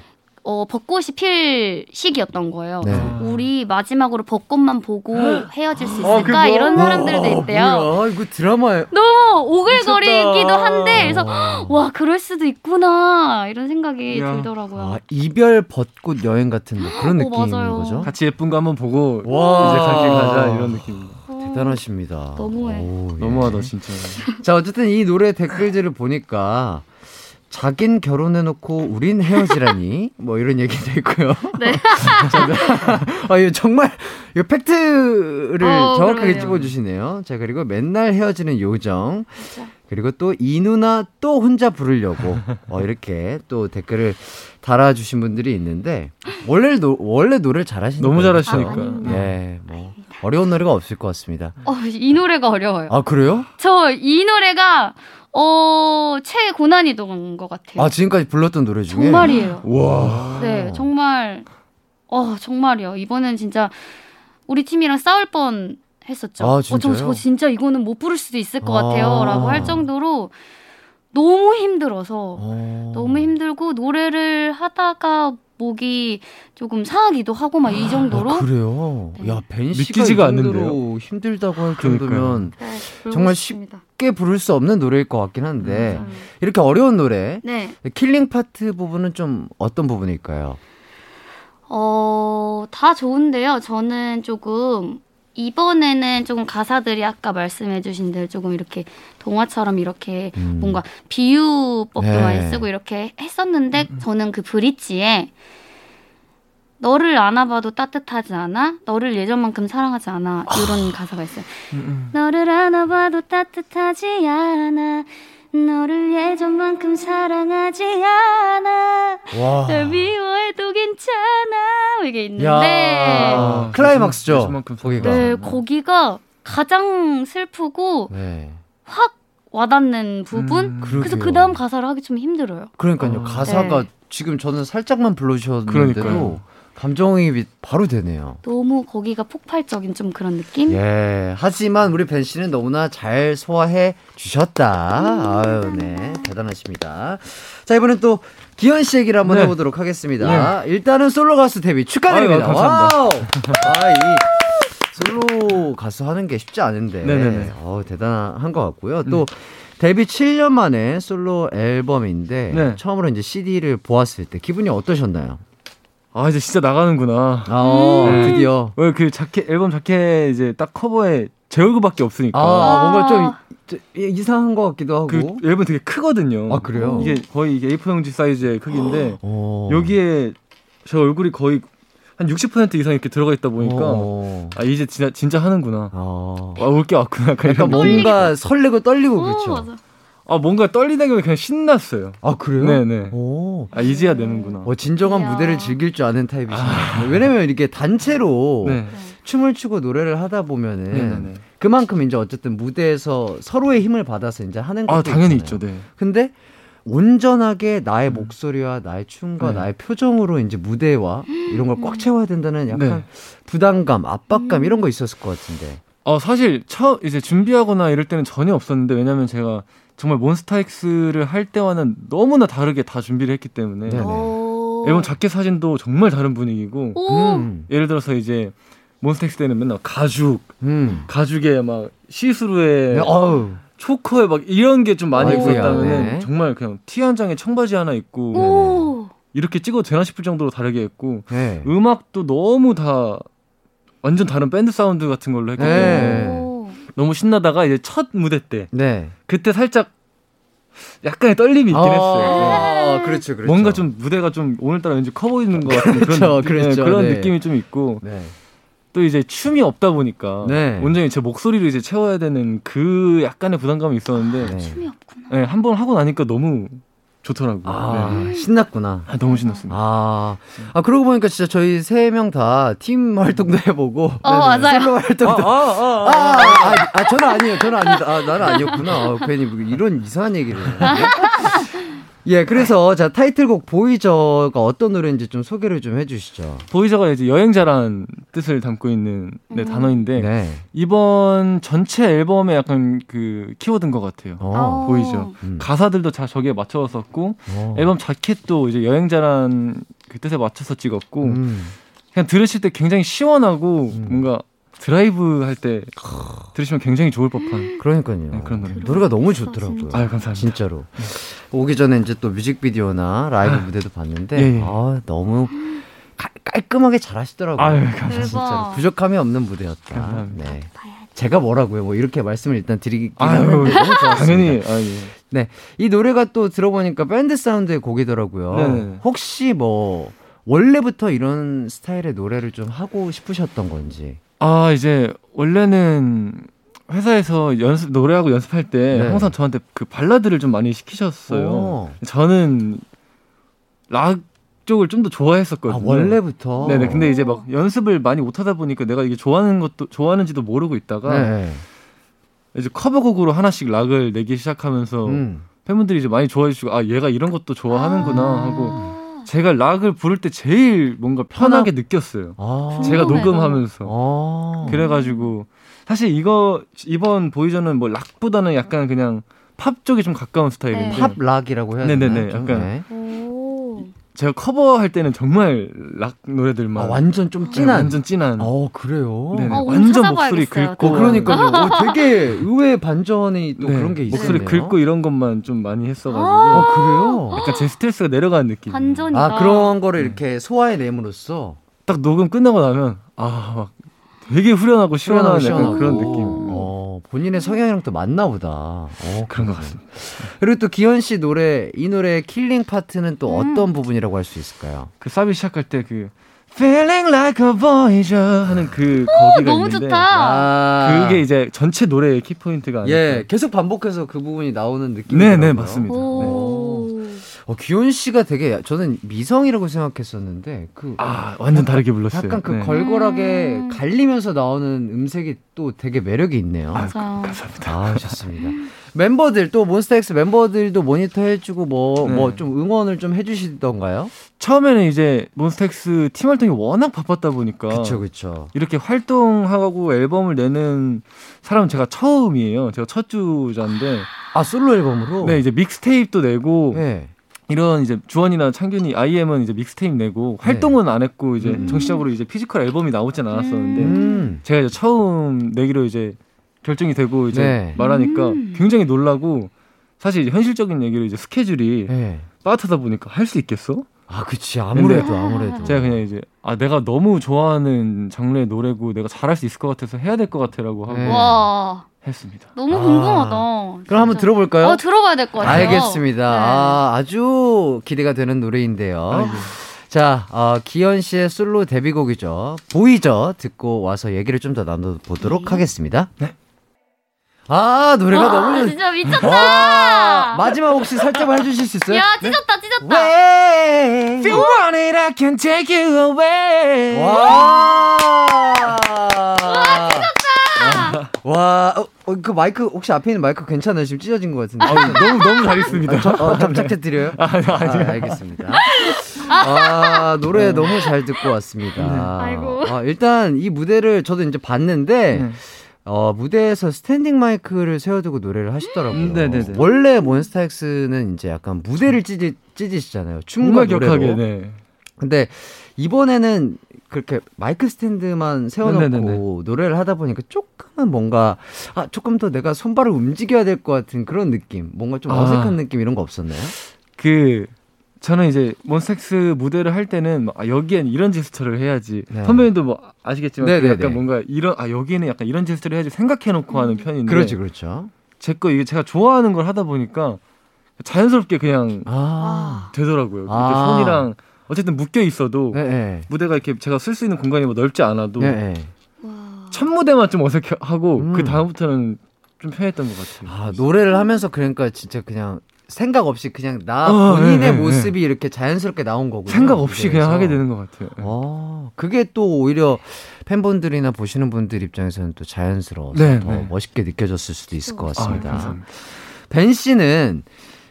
어, 벚꽃이 필 시기였던 거예요. 네. 우리 마지막으로 벚꽃만 보고 헤어질 수 어, 있을까? 그거? 이런 사람들도 와, 있대요. 뭐야 이거 드라마에 너무 오글거리기도. 한데, 그래서 와, 그럴 수도 있구나. 이런 생각이 야. 들더라고요. 아, 이별 벚꽃 여행 같은 뭐 그런 어, 느낌인 맞아요. 거죠. 같이 예쁜 거 한번 보고 와. 이제 갈길 가자 이런 느낌입니다. 어, 대단하십니다. 너무해. 오, 예. 너무하다 진짜. 자, 어쨌든 이 노래 댓글들을 보니까 자긴 결혼해놓고 우린 헤어지라니 뭐 이런 얘기도 있고요. 네. 자, 아, 이거 정말 이거 팩트를 어, 정확하게 그러네요. 찝어주시네요. 자 그리고 맨날 헤어지는 요정 진짜. 그리고 또 이 누나 또 혼자 부르려고 어, 이렇게 또 댓글을 달아주신 분들이 있는데 원래 노, 원래 노래를 잘하시니까 너무 잘하시니까. 아, 예, 뭐 어려운 노래가 없을 것 같습니다. 어, 이 노래가 어려워요. 아, 그래요? 저 이 노래가 어 최고난이도인 것 같아요. 아, 지금까지 불렀던 노래 중에? 정말이에요. 와. 네, 정말 어 정말이요. 이번엔 진짜 우리 팀이랑 싸울 뻔 했었죠. 아, 어, 저, 진짜요? 저 진짜 이거는 못 부를 수도 있을 것 아. 같아요 라고 할 정도로 너무 힘들어서 어. 너무 힘들고 노래를 하다가 목이 조금 상하기도 하고 막 이 정도로 아, 그래요? 네. 야, 벤 씨가 믿기지가 않는데요? 힘들다고 할. 정도면 네, 정말 싶습니다. 쉽게 부를 수 없는 노래일 것 같긴 한데 음. 이렇게 어려운 노래 네. killing part 부분은 좀 어떤 부분일까요? 어, 다 좋은데요. 저는 조금 이번에는 조금 가사들이 아까 말씀해주신 대로 조금 이렇게 동화처럼 이렇게 음. 뭔가 비유법도 네. 많이 쓰고 이렇게 했었는데 저는 그 브릿지에 너를 안아봐도 따뜻하지 않아? 너를 예전만큼 사랑하지 않아? 이런 가사가 있어요. 너를 안아봐도 따뜻하지 않아. 너를 예전만큼 사랑하지 않아. 와. 널 미워해도 괜찮아. 뭐 이게 있는데. 야. 아, 클라이막스죠. 예전만큼 거기가. 네, 거기가 가장 슬프고 네. 확 와닿는 부분. 음, 그래서. 그 다음 가사를 하기 좀 힘들어요. 그러니까요. 아. 가사가 네. 지금 저는 살짝만 불러주셨는데도 그러니까요. 감정이입이 바로 되네요. 너무 거기가 폭발적인 좀 그런 느낌? 예. 하지만 우리 벤 씨는 너무나 잘 소화해 주셨다. 아유, 네. 대단하십니다. 자, 이번엔 또 기현 씨 얘기를 한번 네. 해보도록 하겠습니다. 일단은 솔로 가수 데뷔 축하드립니다. 아유, 감사합니다. 와우. 아, 이 솔로 가수 하는 게 쉽지 않은데. 네네네. 어, 대단한 것 같고요. 또 데뷔 7년 만에 솔로 앨범인데 네. 처음으로 이제 CD를 보았을 때 기분이 어떠셨나요? 아 이제 진짜 나가는구나. 아, 어, 음. 드디어. 왜 그 자켓 앨범 자켓 이제 딱 커버에 제 얼굴밖에 없으니까. 아, 뭔가 좀. 이- 이상한 것 같기도 하고. 그 앨범 되게 크거든요. 아, 그래요? 이게 거의 이게 A4 용지 사이즈의 크기인데 어. 여기에 저 얼굴이 거의 한 60% 이상 이렇게 들어가 있다 보니까 어. 아 이제 진짜 진짜 하는구나. 어. 아올게 왔구나. 이런 뭔가 설레고 떨리고 오, 그렇죠. 맞아. 아 뭔가 떨리다기보다 그냥 신났어요. 아 그래요? 네네. 오. 아 이제야 되는구나. 어, 진정한 이야. 무대를 즐길 줄 아는 타입이시네요. 왜냐면 이렇게 단체로 네. 춤을 추고 노래를 하다 보면은 네네네. 그만큼 이제 어쨌든 무대에서 서로의 힘을 받아서 이제 하는 것도 아 당연히 있잖아요. 있죠. 네. 근데 온전하게 나의 목소리와 나의 춤과 네. 나의 표정으로 이제 무대와 이런 걸 꽉 채워야 된다는 약간 네. 부담감, 압박감 이런 거 있었을 것 같은데. 어 사실 처 이제 준비하거나 이럴 때는 전혀 없었는데 왜냐면 제가 정말 몬스타엑스를 할 때와는 너무나 다르게 다 준비를 했기 때문에. 앨범 자켓 사진도 정말 다른 분위기고 오. 음. 예를 들어서 이제 몬스타엑스 때는 맨날 가죽 음. 가죽에 막 시스루에 네, 어우. 초커에 막 이런 게 좀 많이 있었다면 네. 정말 그냥 티 한 장에 청바지 하나 입고 오. 이렇게 찍어도 되나 싶을 정도로 다르게 했고 네. 음악도 너무 다 완전 다른 밴드 사운드 같은 걸로 했기 네. 때문에 오. 너무 신나다가 이제 첫 무대 때 네. 그때 살짝 약간의 떨림이 있긴 했어요. 네. 아, 그렇죠, 그렇죠. 뭔가 좀 무대가 좀 오늘따라 왠지 커 보이는 것 같은 그렇죠, 그런, 느낌, 그렇죠. 네, 그런 네. 느낌이 좀 있고 네. 또 이제 춤이 없다 보니까 네. 온전히 제 목소리를 이제 채워야 되는 그 약간의 부담감이 있었는데 네. 춤이 없구나. 네, 한 번 하고 나니까 너무 좋더라고요. 아, 네. 신났구나. 아, 너무 신났습니다. 아, 아 그러고 보니까 진짜 저희 세 명 다 팀 활동도 해보고 어, 맞아요. 솔로 활동도 아, 아, 아, 아, 아, 저는 아니에요. 저는 아니다. 아, 나는 아니었구나. 아, 괜히 뭐 이런 이상한 얘기를. 예, 그래서 자 타이틀곡 보이저가 어떤 노래인지 좀 소개를 좀 해주시죠. 보이저가 이제 여행자란 뜻을 담고 있는 네, 음. 단어인데 네. 이번 전체 앨범에 약간 그 키워드인 것 같아요. 어. 보이죠. 음. 가사들도 다 저기에 맞춰서 썼고 어. 앨범 자켓도 이제 여행자란 그 뜻에 맞춰서 찍었고 음. 그냥 들으실 때 굉장히 시원하고 음. 뭔가 드라이브 할 때 들으시면 굉장히 좋을 법한 그러니까요. 네, 그런 노래. 노래가 너무 좋더라고요. 아유 감사합니다. 진짜로. 오기 전에 이제 또 뮤직비디오나 라이브 무대도 봤는데 예, 예. 아 너무 가- 깔끔하게 잘 하시더라고요. 아유 감사합니다. 진짜로 부족함이 없는 무대였다. 감사합니다. 네. 제가 뭐라고요? 뭐 이렇게 말씀을 일단 하는데 너무 좋았습니다. 당연히 아, 예. 네. 이 노래가 또 들어보니까 밴드 사운드의 곡이더라고요. 네네. 혹시 뭐 원래부터 이런 스타일의 노래를 좀 하고 싶으셨던 건지. 아 이제 원래는 회사에서 연습 노래하고 연습할 때 네. 항상 저한테 그 발라드를 좀 많이 시키셨어요. 오. 저는 락 쪽을 좀더 아, 좋아했었거든요. 원래부터. 네네. 근데 이제 막 연습을 많이 못하다 보니까 내가 이게 좋아하는 것도 좋아하는지도 모르고 있다가 네. 이제 커버곡으로 하나씩 락을 내기 시작하면서 음. 팬분들이 이제 많이 좋아해 주시고 아 얘가 이런 것도 좋아하는구나 하고 아. 제가 락을 부를 때 제일 뭔가 편하게 느꼈어요. 아. 제가 녹음하면서 아. 그래가지고 사실 이거 이번 보이저는 뭐 락보다는 약간 그냥 팝 쪽에 좀 가까운 스타일인데 네. 팝 락이라고 해야 되나요? 네네네, 좀? 약간 네. 오. 제가 커버할 때는 정말 락 아, 노래들만 완전 좀 네, 진한. 완전 진한 어, 그래요? 네네, 아, 완전 목소리 긁고 어, 그러니까요. 어, 되게 의외의 반전이 또 네, 그런 게 있어요. 목소리 긁고 이런 것만 좀 많이 했어가지고 어, 그래요? 약간 제 스트레스가 내려가는 느낌. 반전이다. 아, 그런 거를 이렇게 소화해냄으로써 딱 녹음 끝나고 나면 아막 되게 후련하고 시원한 약간 그런 시원하고. 느낌. 어, 본인의 성향이랑 또 맞나 보다. 어, 그런 것 같습니다. 그리고 또 기현 씨 노래, 이 노래 killing part는 또 음. 어떤 부분이라고 할 수 있을까요? 그 사비 시작할 때그 Feeling like a voyager 하는 그 오, 거기가 너무 있는데 좋다. 아, 그게 이제 전체 노래의 키포인트가 아닐까. 예, 계속 반복해서 그 부분이 나오는 느낌이 네, 네, 맞습니다. 오. 어, 기현 씨가 되게 저는 미성이라고 생각했었는데 그 아, 완전 다르게 불렀어요. 약간 그 네. 걸걸하게 음. 갈리면서 나오는 음색이 또 되게 매력이 있네요. 맞아. 감사합니다. 아, 좋습니다. 멤버들 또 몬스타엑스 멤버들도 모니터 해주고 뭐 네. 뭐좀 응원을 좀 해주시던가요? 처음에는 이제 몬스타엑스 팀 활동이 워낙 바빴다 보니까 그쵸 그쵸. 이렇게 활동하고 앨범을 내는 사람은 제가 처음이에요. 제가 첫 주자인데 아 솔로 앨범으로? 네 이제 mixtape도 내고 네. 이런 이제 주원이나 창균이 I.M은 이제 믹스테이프 내고 활동은 안 했고 이제 음. 정식적으로 이제 physical 앨범이 나오진 않았었는데 음. 제가 이제 처음 내기로 이제 결정이 되고 이제 네. 말하니까 음. 굉장히 놀라고 사실 이제 현실적인 얘기로 이제 스케줄이 네. 빠듯하다 보니까 할 수 있겠어? 아 그치 아무래도 아무래도. 제가 그냥 이제 아 내가 너무 좋아하는 장르의 노래고 내가 잘할 수 있을 것 같아서 해야 될 것 같아라고 하고 네. 와, 했습니다. 너무 아. 궁금하다. 그럼 한번. 들어볼까요? 어, 들어봐야 될 것 같아요. 알겠습니다. 네. 아, 아주 기대가 되는 노래인데요. 아이고. 자, 어, 기현 씨의 솔로 데뷔곡이죠. 보이죠? 듣고 와서 얘기를 좀 더 나눠보도록 하겠습니다. 네. 아, 노래가 와, 너무. 진짜 미쳤다. 와, 마지막 혹시 살짝만 해주실 수 있어요? 야, 찢었다, 찢었다. 왜? If you want it, I can take you away. 와! 와, 어, 어, 그 마이크, 혹시 앞에 있는 마이크 괜찮아요? 지금 찢어진 것 같은데. 아, 너무 너무 잘했습니다. 저, 어, 접착해 드려요? 아니, 아, 아니. 알겠습니다. 아, 노래 너무 잘 듣고 왔습니다. 아이고. 아, 일단 이 무대를 저도 이제 봤는데, 네. 어, 무대에서 스탠딩 마이크를 세워두고 노래를 하시더라고요. 음, 네네네. 원래 몬스타엑스는 이제 약간 무대를 찢으, 찢으시잖아요. 춤과 격하게. 네. 근데 이번에는 그렇게 마이크 스탠드만 세워놓고 네네네. 노래를 하다 보니까 조금은 뭔가 아 조금 더 내가 손발을 움직여야 될 것 같은 그런 느낌, 뭔가 좀 아. 어색한 느낌 이런 거 없었나요? 그 저는 이제 몬스타엑스 무대를 할 때는 막, 아, 여기엔 이런 제스처를 해야지. 네. 선배님도 뭐 아시겠지만 그 네네네. 약간 뭔가 이런 아 여기는 약간 이런 제스처를 해야지 생각해놓고 하는 편인데. 그렇죠, 그렇죠. 제 거 이게 제가 좋아하는 걸 하다 보니까 자연스럽게 그냥 아, 되더라고요. 아. 손이랑 어쨌든 묶여 있어도 네, 네. 무대가 이렇게 제가 쓸 수 있는 공간이 뭐 넓지 않아도 네, 네. 와. 첫 무대만 좀 어색하고 음. 그 다음부터는 좀 편했던 것 같아요. 아 노래를 하면서 그러니까 진짜 그냥 생각 없이 그냥 나 어, 본인의 네, 네, 모습이 이렇게 자연스럽게 나온 거군요. 생각 없이 그냥 무대에서. 하게 되는 것 같아요. 어, 그게 또 오히려 팬분들이나 보시는 분들 입장에서는 또 자연스러워서 네, 더 네. 멋있게 느껴졌을 수도 있을 것 아, 같습니다. 감사합니다. 벤 씨는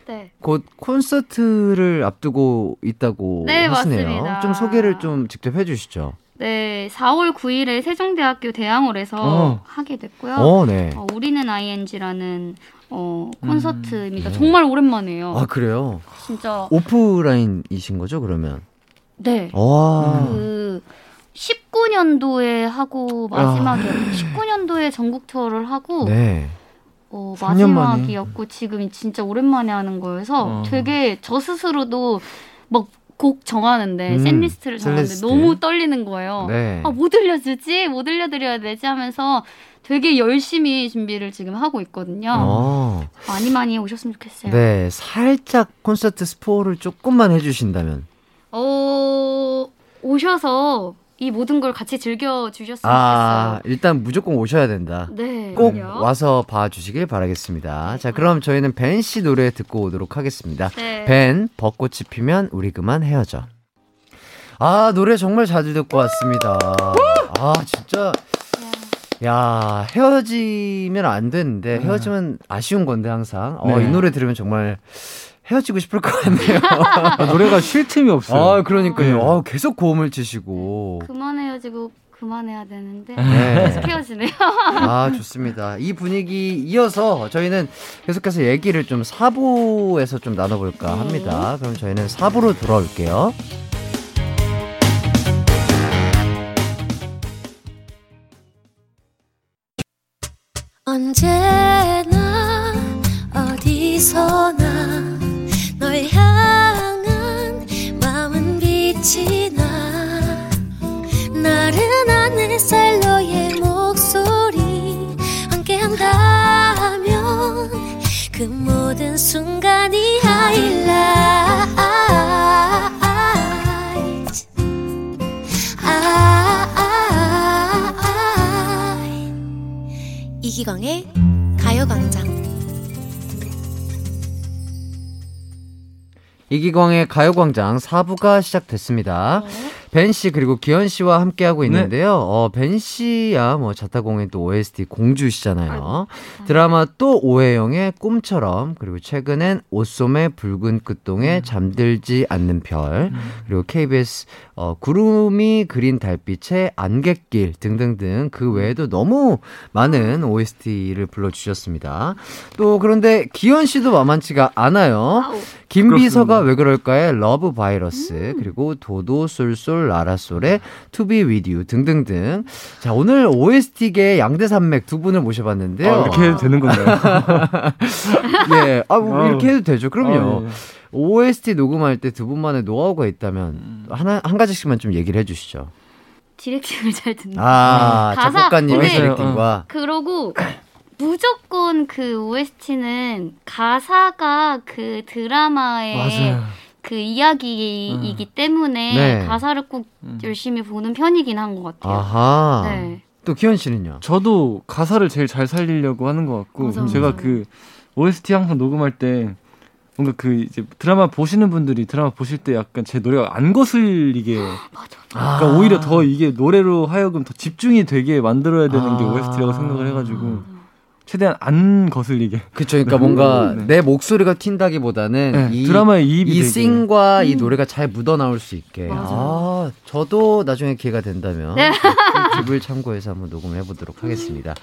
네. 곧 콘서트를 앞두고 있다고 네, 하시네요. 맞습니다. 좀 소개를 좀 직접 해주시죠. 네, 4월 9일에 세종대학교 대항홀에서 어. 하게 됐고요. 어, 네. 어, 우리는 ING라는 어, 콘서트입니다. 네. 정말 오랜만이에요. 아 그래요? 진짜. 오프라인이신 거죠 그러면? 네. 와. 그 19년도에 하고 마지막에 19년도에 전국 투어를 하고 네. 어, 3년 만에. 마지막이었고 지금이 진짜 오랜만에 하는 거여서 어. 되게 저 스스로도 막 곡 정하는데 음, 샌리스트를 정하는데 샌리스트. 너무 떨리는 거예요. 네. 아, 뭐 들려주지? 뭐 들려드려야 되지? 하면서 되게 열심히 준비를 지금 하고 있거든요. 어. 많이 많이 오셨으면 좋겠어요. 네, 살짝 콘서트 스포를 조금만 해주신다면. 어, 오셔서 이 모든 걸 같이 즐겨 주셨으면 아, 일단 무조건 오셔야 된다. 좋겠어요. 네. 꼭 그럼요. 와서 봐 주시길 바라겠습니다. 자, 그럼 저희는 벤 씨 노래 듣고 오도록 하겠습니다. 네. 벤, 벚꽃이 피면 우리 그만 헤어져. 아, 노래 정말 자주 듣고 왔습니다. 아, 진짜. 야, 헤어지면 안 되는데, 헤어지면 아쉬운 건데, 항상. 어, 네. 이 노래 들으면 정말 헤어지고 싶을 것 같네요. 아, 노래가 쉴 틈이 없어요. 아, 그러니까요. 네. 아, 계속 고음을 치시고. 그만 헤어지고 그만해야 되는데 네. 계속 헤어지네요. 아, 좋습니다. 이 분위기 이어서 저희는 계속해서 얘기를 좀 4부에서 좀 나눠볼까 합니다. 그럼 저희는 4부로 돌아올게요. 언제나 어디서나 햇살 너의 목소리 함께한다면 그 모든 순간이 하이라이트 아, 이기광의 가요광장. 이기광의 가요광장 4부가 시작됐습니다. 벤 씨 그리고 기현 씨와 함께 하고 있는데요. 어, 벤 씨야 뭐 자타공인 또 OST 공주시잖아요. 드라마 또 오해영의 꿈처럼 그리고 최근엔 옷소매 붉은 끝동에 잠들지 않는 별 그리고 KBS 어, 구름이 그린 달빛의 안갯길 등등등 그 외에도 너무 많은 OST를 불러주셨습니다. 또 그런데 기현 씨도 만만치가 않아요. 김비서가 왜 그럴까의 Love Virus 그리고 도도솔솔라라솔의 To Be With You 등등등 자 오늘 OST계 양대 산맥 두 분을 모셔봤는데요. 아, 이렇게 해도 되는 건가요? 예, 아, 뭐 아우. 이렇게 해도 되죠. 그럼요. 아, 예. OST 녹음할 때 두 분만의 노하우가 있다면 하나 한 가지씩만 좀 얘기를 해주시죠. directing을 잘 듣는. 아 가사, 작곡가님의 directing과 그러고 무조건 그 OST는 가사가 그 드라마의 맞아요. 그 이야기이기 때문에 네. 가사를 꼭 열심히 보는 편이긴 한 것 같아요. 아하. 네. 또 기현 씨는요? 저도 가사를 제일 잘 살리려고 하는 것 같고 맞아, 제가 맞아. 그 OST 항상 녹음할 때 뭔가 그 이제 드라마 보시는 분들이 드라마 보실 때 약간 제 노래가 안 거슬리게 아. 그러니까 오히려 더 이게 노래로 하여금 더 집중이 되게 만들어야 되는 게 아. OST라고 생각을 해가지고 최대한 안 거슬리게 그쵸. 그러니까 뭔가 네. 내 목소리가 튄다기보다는 네, 이 드라마의 이입이 이 싱과 이 노래가 잘 묻어 나올 수 있게. 맞아요. 아, 저도 나중에 기회가 된다면 네. 이 팁을 참고해서 한번 녹음해 보도록 하겠습니다.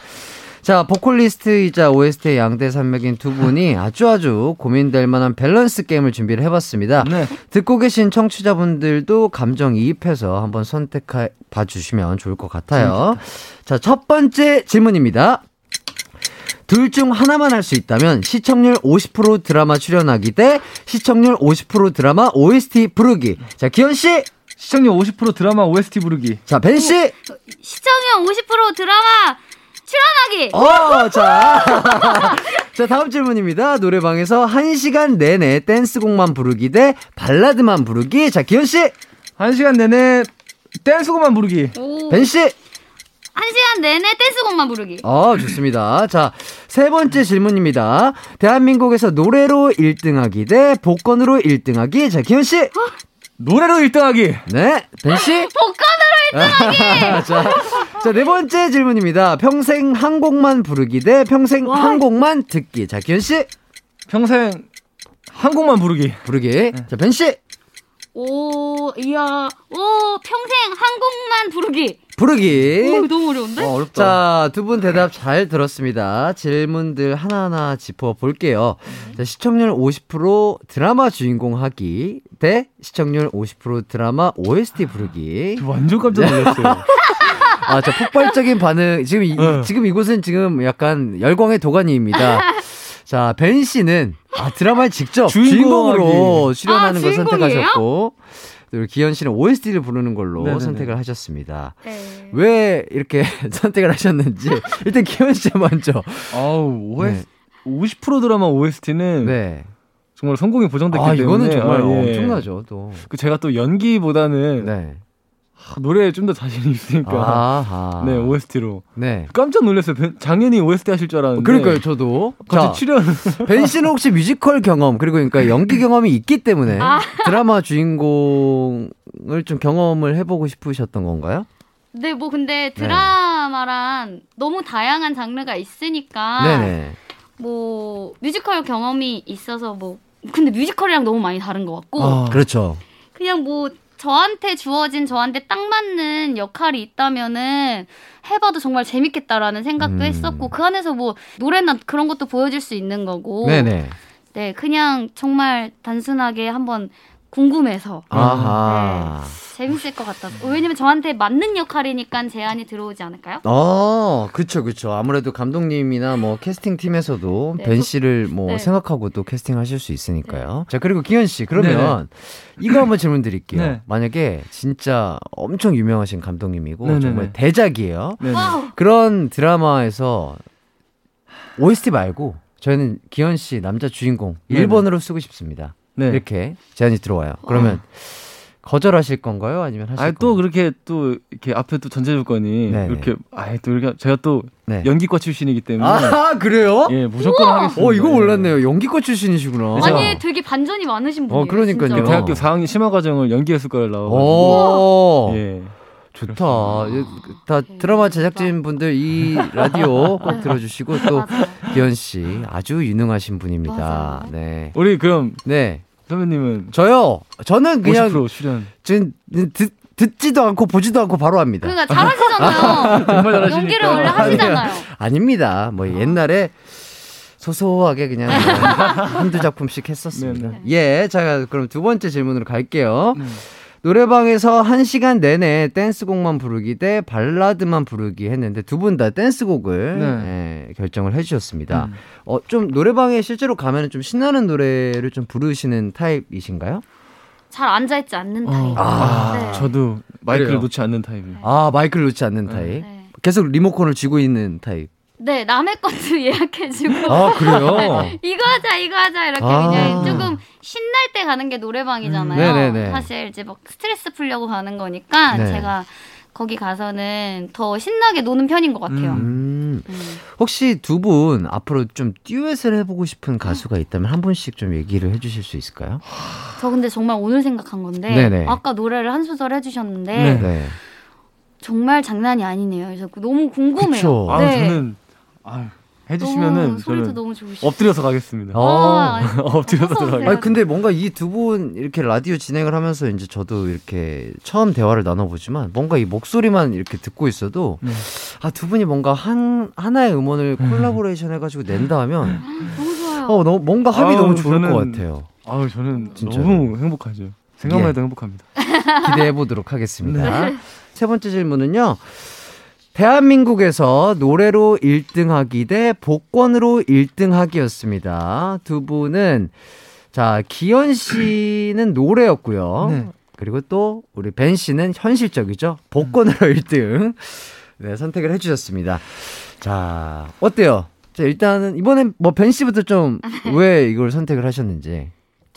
자, 보컬리스트이자 OST의 양대 산맥인 두 분이 아주 아주 고민될 만한 밸런스 게임을 준비를 해봤습니다. 네. 듣고 계신 청취자분들도 감정이입해서 한번 선택해 봐주시면 좋을 것 같아요. 자, 첫 번째 질문입니다. 둘 중 하나만 할 수 있다면 시청률 50% 드라마 출연하기 대 시청률 50% 드라마 OST 부르기. 자, 기현 씨, 시청률 50% 드라마 OST 부르기 자, 벤 씨. 시청률 50% 드라마 출연하기. 어, 자. 자, 다음 질문입니다. 노래방에서 1시간 내내 댄스곡만 부르기 대 발라드만 부르기. 자, 기현 씨, 한 시간 내내 댄스곡만 부르기 오. 벤 씨. 한 시간 내내 댄스곡만 부르기. 어, 좋습니다. 자, 세 번째 질문입니다. 대한민국에서 노래로 1등하기 대 복권으로 1등하기. 자, 기현 씨. 노래로 1등하기 네, 벤 씨. 복권으로 자, 자, 네 번째 질문입니다. 평생 한 곡만 부르기 대 평생 한 곡만 듣기. 자, 기현 씨. 평생 한 곡만 부르기 부르기. 자, 벤 씨. 오, 이야, 오, 평생 한 곡만 부르기. 부르기. 오, 너무 어려운데? 어, 어렵다 자, 두 분 대답 잘 들었습니다. 질문들 하나하나 짚어볼게요. 자, 시청률 50% 드라마 주인공 하기 대 시청률 50% 드라마 OST 부르기. 저 완전 깜짝 놀랐어요 아, 저 폭발적인 반응. 지금, 이, 네. 지금 이곳은 지금 약간 열광의 도가니입니다. 자, 벤 씨는 아, 드라마에 직접 주인공 주인공으로. 출연하는 아, 걸 주인공이에요? 선택하셨고, 또 기현 씨는 OST를 부르는 걸로 네네네. 선택을 하셨습니다. 네. 왜 이렇게 선택을 하셨는지 일단 기현 씨 먼저. 아우 OS, 50% 드라마 OST는 네. 정말 성공이 보장됐기 아, 때문에 이거는 정말 아, 예. 엄청나죠, 또. 그 제가 또 연기보다는 네. 아, 노래에 좀 더 자신이 있으니까 아하. 네 OST로 네. 깜짝 놀랐어요. 벤- 장현이 OST 하실 줄 알았는데 그러니까요, 저도. 자, 갑자기 출연 벤 씨는 혹시 뮤지컬 경험 그리고 그러니까 연기 경험이 있기 때문에 아. 드라마 주인공을 좀 경험을 해보고 싶으셨던 건가요? 네, 뭐 근데 드라마란 너무 다양한 장르가 있으니까 네네. 뭐 뮤지컬 경험이 있어서 뭐 근데 뮤지컬이랑 너무 많이 다른 것 같고 아, 그렇죠. 그냥 뭐 저한테 주어진 저한테 딱 맞는 역할이 있다면은 해봐도 정말 재밌겠다라는 생각도 음. 했었고 그 안에서 뭐 노래나 그런 것도 보여줄 수 있는 거고 네네. 네 그냥 정말 단순하게 한번 궁금해서 아하. 재밌을 것 같아서 왜냐면 저한테 맞는 역할이니까 제안이 들어오지 않을까요? 어, 그쵸, 그쵸. 아무래도 감독님이나 뭐 캐스팅 팀에서도 네. 벤 씨를 뭐 네. 생각하고 또 캐스팅 하실 수 있으니까요. 자, 그리고 기현 씨, 그러면 이거 한번 질문 드릴게요. 네. 만약에 진짜 엄청 유명하신 감독님이고 네네네. 정말 대작이에요. 그런 드라마에서 OST 말고 저희는 기현 씨 남자 주인공 네네. 1번으로 쓰고 싶습니다. 네. 이렇게 제안이 들어와요. 그러면 거절하실 건가요? 아니면 하실 아, 또 건가요? 그렇게 또 이렇게 앞에 또 전제 조건이 네네. 이렇게 아예 또 이렇게 제가 또 네. 연기과 출신이기 때문에 아, 그래요? 예 무조건 하겠습니다. 어, 이거 예. 몰랐네요. 연기과 출신이시구나. 제가- 아니 되게 반전이 많으신 분이에요. 어, 그러니까요. 진짜로. 대학교 4학년 심화 과정을 연기했을 거를 나와가지고 오, 예. 좋다. 예, 다 드라마 제작진 분들 이 라디오 꼭 들어주시고 또 맞아요. 기현 씨 아주 유능하신 분입니다. 맞아요. 네, 우리 그럼 네. 선배님은 저요. 저는 그냥 50% 출연 지금 듣, 듣지도 않고 보지도 않고 바로 합니다. 그러니까 잘하시잖아요. 정말 잘하시니까 연기를 원래 하시잖아요. 아닙니다. 뭐 옛날에 소소하게 그냥 뭐 한두 작품씩 했었습니다. 네, 예, 자 그럼 두 번째 질문으로 갈게요. 네. 노래방에서 한 시간 내내 댄스곡만 부르기 대 발라드만 부르기 했는데 두 분 다 댄스곡을 예, 결정을 해주셨습니다. 음. 어, 좀 노래방에 실제로 가면 좀 신나는 노래를 좀 부르시는 타입이신가요? 잘 앉아있지 않는 타입. 아, 네. 저도 마이크를 그래요? 놓지 않는 타입이에요. 아 마이크를 놓지 않는 타입. 네. 계속 리모컨을 쥐고 있는 타입. 네, 남의 것도 예약해주고. 아 그래요? 이거 하자, 이거 하자, 이렇게 아. 그냥 조금 신날 때 가는 게 노래방이잖아요. 음, 네네네. 사실 이제 막 스트레스 풀려고 가는 거니까 네. 제가 거기 가서는 더 신나게 노는 편인 것 같아요. 음. 음. 혹시 두 분 앞으로 좀 듀엣을 해보고 싶은 가수가 있다면 한 분씩 좀 얘기를 해주실 수 있을까요? 저 근데 정말 오늘 생각한 건데 네네. 아까 노래를 한 소절 해주셨는데 네. 정말 장난이 아니네요. 그래서 너무 궁금해요. 그쵸. 아 네. 저는 아 해주시면은 저는. 엎드려서 가겠습니다. 어. 아, 엎드려서 어서 오세요. 들어가요. 아니 근데 뭔가 이 두 분 이렇게 라디오 진행을 하면서 이제 저도 이렇게 처음 대화를 나눠보지만 뭔가 이 목소리만 이렇게 듣고 있어도 네. 아두 분이 뭔가 한 하나의 음원을 콜라보레이션 해가지고 낸다 하면 너무 좋아요. 어 너무 뭔가 합이 아우, 너무 좋을 저는- 것 같아요. 아우 저는 진짜로. 너무 행복하죠. 생각만 예. 해도 행복합니다. 기대해 보도록 하겠습니다. 세 번째 질문은요. 대한민국에서 노래로 1등하기 대 복권으로 1등하기였습니다. 두 분은 자 기현 씨는 노래였고요. 네. 그리고 또 우리 벤 씨는 현실적이죠. 복권으로 1등 네, 선택을 해주셨습니다. 자 어때요? 자 일단은 이번엔 뭐 벤 씨부터 좀 왜 이걸 선택을 하셨는지.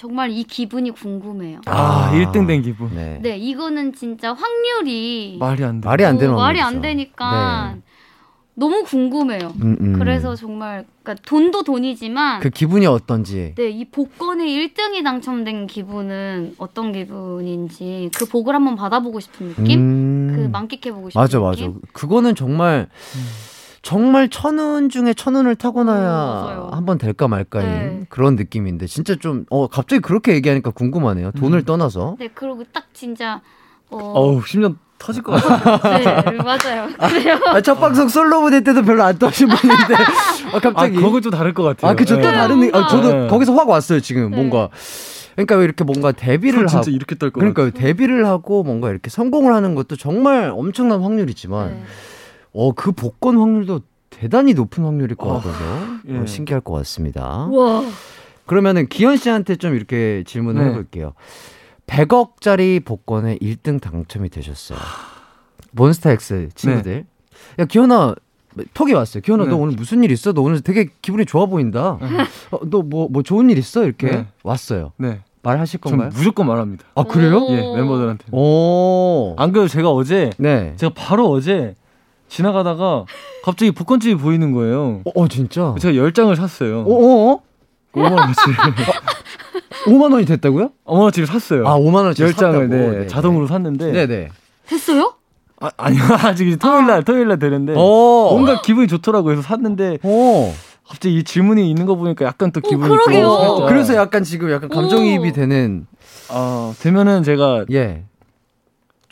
정말 이 기분이 궁금해요. 아, 1등 된 기분. 네. 네, 이거는 진짜 확률이 말이 안 돼. 말이 안 되는 어, 말이. 안 되니까 네. 너무 궁금해요. 음, 음. 그래서 정말 그러니까 돈도 돈이지만 그 기분이 어떤지. 네, 이 복권에 1등이 당첨된 기분은 어떤 기분인지 그 복을 한번 받아보고 싶은 느낌? 음. 그 만끽해보고 싶은 맞아 맞아. 느낌? 그거는 정말 정말 천운 중에 천운을 타고나야 음. 한번 될까 말까인 네. 그런 느낌인데 진짜 좀 어 갑자기 그렇게 얘기하니까 궁금하네요. 돈을 떠나서. 네, 그리고 딱 진짜 어, 어우 10년 터질 것 같아. 네, 맞아요. 그래요. 아, 첫 방송 솔로 무대 때도 별로 안 떠신 분인데 아, 아 갑자기 그거 좀 다를 것 같아요. 아 그쵸 또 네. 다른 느- 아, 저도 네. 거기서 확 왔어요 지금 네. 뭔가 그러니까 왜 이렇게 뭔가 데뷔를 하고 진짜 이렇게 떨것 그러니까. 데뷔를 하고 뭔가 이렇게 성공을 하는 것도 정말 엄청난 확률이지만 네. 어 그 복권 확률도 대단히 높은 확률일 것 어, 같아서 예. 어, 신기할 것 같습니다. 와. 그러면은 기현 씨한테 좀 이렇게 질문을 네. 해볼게요. 100억짜리 복권에 1등 당첨이 되셨어요. 몬스타엑스 친구들. 야 기현아 톡이 왔어요. 기현아 네. 너 오늘 무슨 일 있어? 너 오늘 되게 기분이 좋아 보인다. 어, 너뭐뭐 좋은 일 있어? 이렇게 네. 왔어요. 네. 말하실 전 건가요? 무조건 말합니다. 아 그래요? 오. 예, 멤버들한테. 오. 안 그래도 제가 어제 네. 제가 바로 어제 지나가다가 갑자기 복권집이 보이는 거예요. 어, 어, 진짜. 제가 열 장을 샀어요. 어, 어, 어? 5만 원치. 5만 원이 됐다고요? 어머 지금 샀어요. 아, 5만 원어치 열 장을 샀다고? 네, 네, 자동으로 샀는데 네 네. 됐어요? 아, 아니요 아직 이제 토요일 날 토요일 날 되는데 오. 뭔가 기분이 좋더라고 해서 샀는데 오. 갑자기 이 질문이 있는 거 보니까 약간 또 기분이 또 그러게요. 그래서 약간 지금 약간 감정이입이 오. 되는 어, 되면은 제가 예.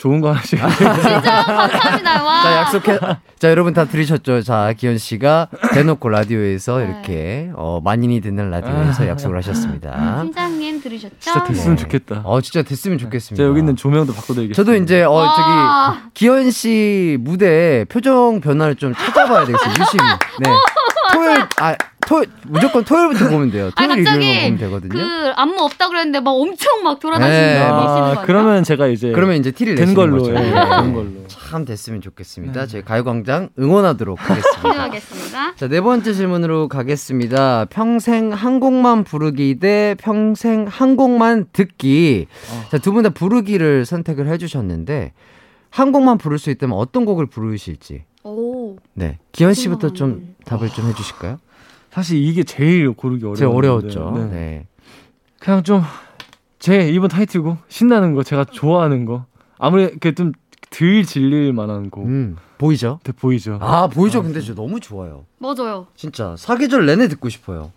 좋은 거 하나씩 진짜 감사합니다. 와. 자 약속해. 자 여러분 다 들으셨죠? 자 기현 씨가 대놓고 라디오에서 네. 이렇게 어, 만인이 듣는 라디오에서 약속을 하셨습니다. 팀장님 들으셨죠? 진짜 됐으면 네. 좋겠다. 어 진짜 됐으면 좋겠습니다. 제가 여기 있는 조명도 바꿔드리겠습니다. 저도 이제 어 와. 저기 기현 씨 무대 표정 변화를 좀 찾아봐야 되겠어요. 유심히. 네. 토요일 아 토 무조건 토요일부터 보면 돼요. 아니 토요일 일요일만 갑자기 보면 되거든요. 그 안무 없다 그랬는데 막 엄청 막 돌아다니시는 네. 아? 그러면 제가 이제 그러면 이제 티를 된 내시는 걸로. 예, 네. 된 걸로. 참 됐으면 좋겠습니다. 저희 가요광장 응원하도록 하겠습니다. 기대하겠습니다. 자, 네 번째 질문으로 가겠습니다. 평생 한 곡만 부르기 대 평생 한 곡만 듣기. 자, 두 분 다 부르기를 선택을 해주셨는데, 한 곡만 부를 수 있다면 어떤 곡을 부르실지. 오. 네. 기현 씨부터 좀 답을 좀 해주실까요? 사실 이게 제일 고르기 어려워. 제일 어려웠죠. 네. 네. 그냥 좀 제 이번 타이틀곡 신나는 거 제가 좋아하는 거 아무리 이렇게 좀덜 질릴 만한 곡 음, 보이죠? 네, 보이죠. 아, 보이죠? 근데 저 너무 좋아요. 맞아요. 진짜. 사계절 내내 듣고 싶어요.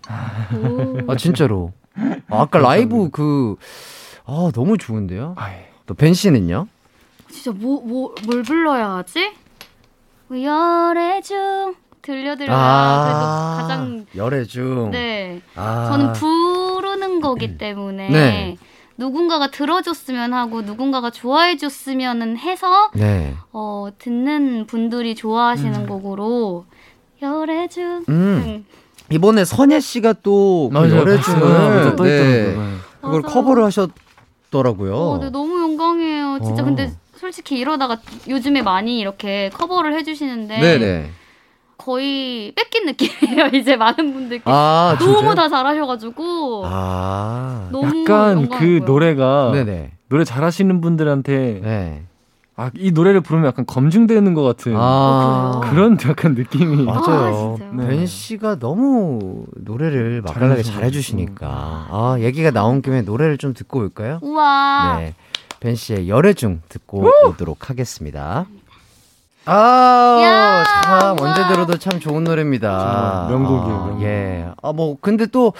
오. 아, 진짜로. 아, 아까 라이브 그, 아, 너무 좋은데요? 아이, 또벤 씨는요? 진짜 뭐 뭐 뭘 불러야 하지? 열애 중 들려드려야 그래도 가장 열애중. 네. 아. 저는 부르는 거기 때문에 네. 누군가가 들어줬으면 하고 누군가가 좋아해줬으면 해서 네. 어, 듣는 분들이 좋아하시는 곡으로 열애중 음. 이번에 선예 씨가 또그 맞아요. 열애중을 네. 네. 그걸 맞아요. 커버를 하셨더라고요. 어, 네, 너무 영광이에요. 진짜 어. 근데 솔직히 이러다가 요즘에 많이 이렇게 커버를 해주시는데 네네. 거의 뺏긴 느낌이에요. 이제 많은 분들께 아 너무? 다 잘하셔가지고 아. 너무 약간 그. 노래가 네네. 노래 잘하시는 분들한테 네. 아, 이 노래를 부르면 약간 검증되는 것 같은 아. 그래요? 그런 약간 느낌이 맞아요. 아? 네. 벤 씨가 너무 노래를 맛깔나게. 잘해주시니까 아 얘기가 나온 김에 노래를 좀 듣고 올까요? 우와 네. 벤 씨의 열애중 듣고 오도록 하겠습니다. 아, 야, 참 우와. 언제 들어도 참 좋은 노래입니다. 정말 명곡이에요, 아, 명곡. 예. 아 뭐 근데 또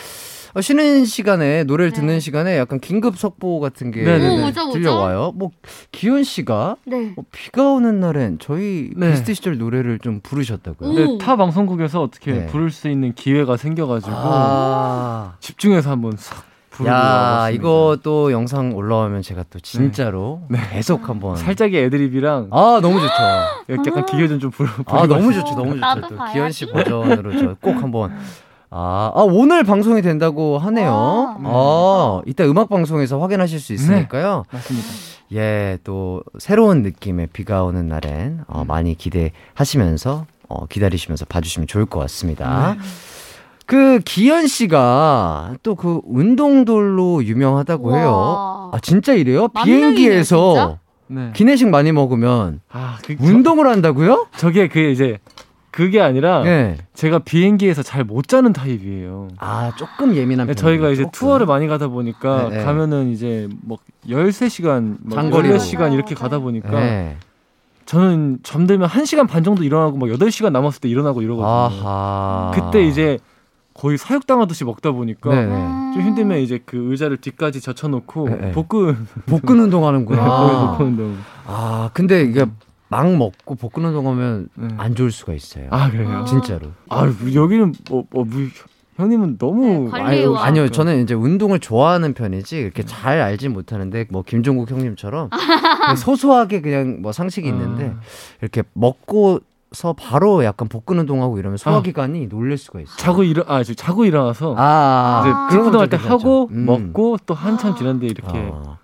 어, 쉬는 시간에 노래를 네. 듣는 시간에 약간 긴급 속보 같은 게 네네네. 오, 오죠, 오죠. 들려와요. 뭐 기훈 씨가 네. 어, 비가 오는 날엔 저희 네. 비스트 시절 노래를 좀 부르셨다고요. 오. 근데 타 방송국에서 어떻게 네. 부를 수 있는 기회가 생겨가지고 아. 집중해서 한번 싹 야. 이거 또 영상 올라오면 제가 또 진짜로 계속 한번 살짝의 애드립이랑 아, 너무 좋죠. 이렇게 약간 기계 좀 부르 아, 너무 좋죠. 너무 좋죠. 또. 기현 씨 버전으로 저 꼭 한번 아, 아, 오늘 방송이 된다고 하네요. 와. 아, 이따 음악 방송에서 확인하실 수 있으니까요. 맞습니다. 예, 또 새로운 느낌의 비가 오는 날엔 어, 많이 기대하시면서 어, 기다리시면서 봐주시면 좋을 것 같습니다. 그 기현 씨가 또 그 운동돌로 유명하다고 해요. 와. 아 진짜 이래요? 비행기에서 진짜? 네. 기내식 많이 먹으면 아, 그, 운동을 한다고요? 저, 저게 그 이제 그게 아니라 네. 제가 비행기에서 잘 못 자는 타입이에요. 아 조금 예민한 네, 편이에요. 저희가 이제 조금. 투어를 많이 가다 보니까 네, 네. 가면은 이제 뭐 13시간, 뭐 장거리로. 16시간 이렇게 가다 보니까 네. 저는 잠들면 1시간 반 정도 일어나고 막 8시간 남았을 때 일어나고 이러거든요. 아하. 그때 이제 거의 사육당하듯이 먹다 보니까 네네. 좀 힘들면 이제 그 의자를 뒤까지 젖혀놓고 네, 네. 복근 복근 운동하는구나. 거의 복근 운동. 아 근데 이게 막 먹고 복근 운동하면 네. 안 좋을 수가 있어요. 아 그래요? 진짜로. 아 여기는 뭐, 뭐 뭐, 형님은 너무 네, 관리해와. 아니요, 아니요, 저는 이제 운동을 좋아하는 편이지 이렇게 잘 알지 못하는데 뭐 김종국 형님처럼 소소하게 그냥 뭐 상식이 있는데 아. 이렇게 먹고 서 바로 약간 복근 운동하고 이러면 소화기관이 놀랄 수가 있어요. 자고 일어 아저 자고 일어나서 아, 이제 아. 그런 운동할 때. 하고 음. 먹고 또 한참 지났는데 이렇게 아.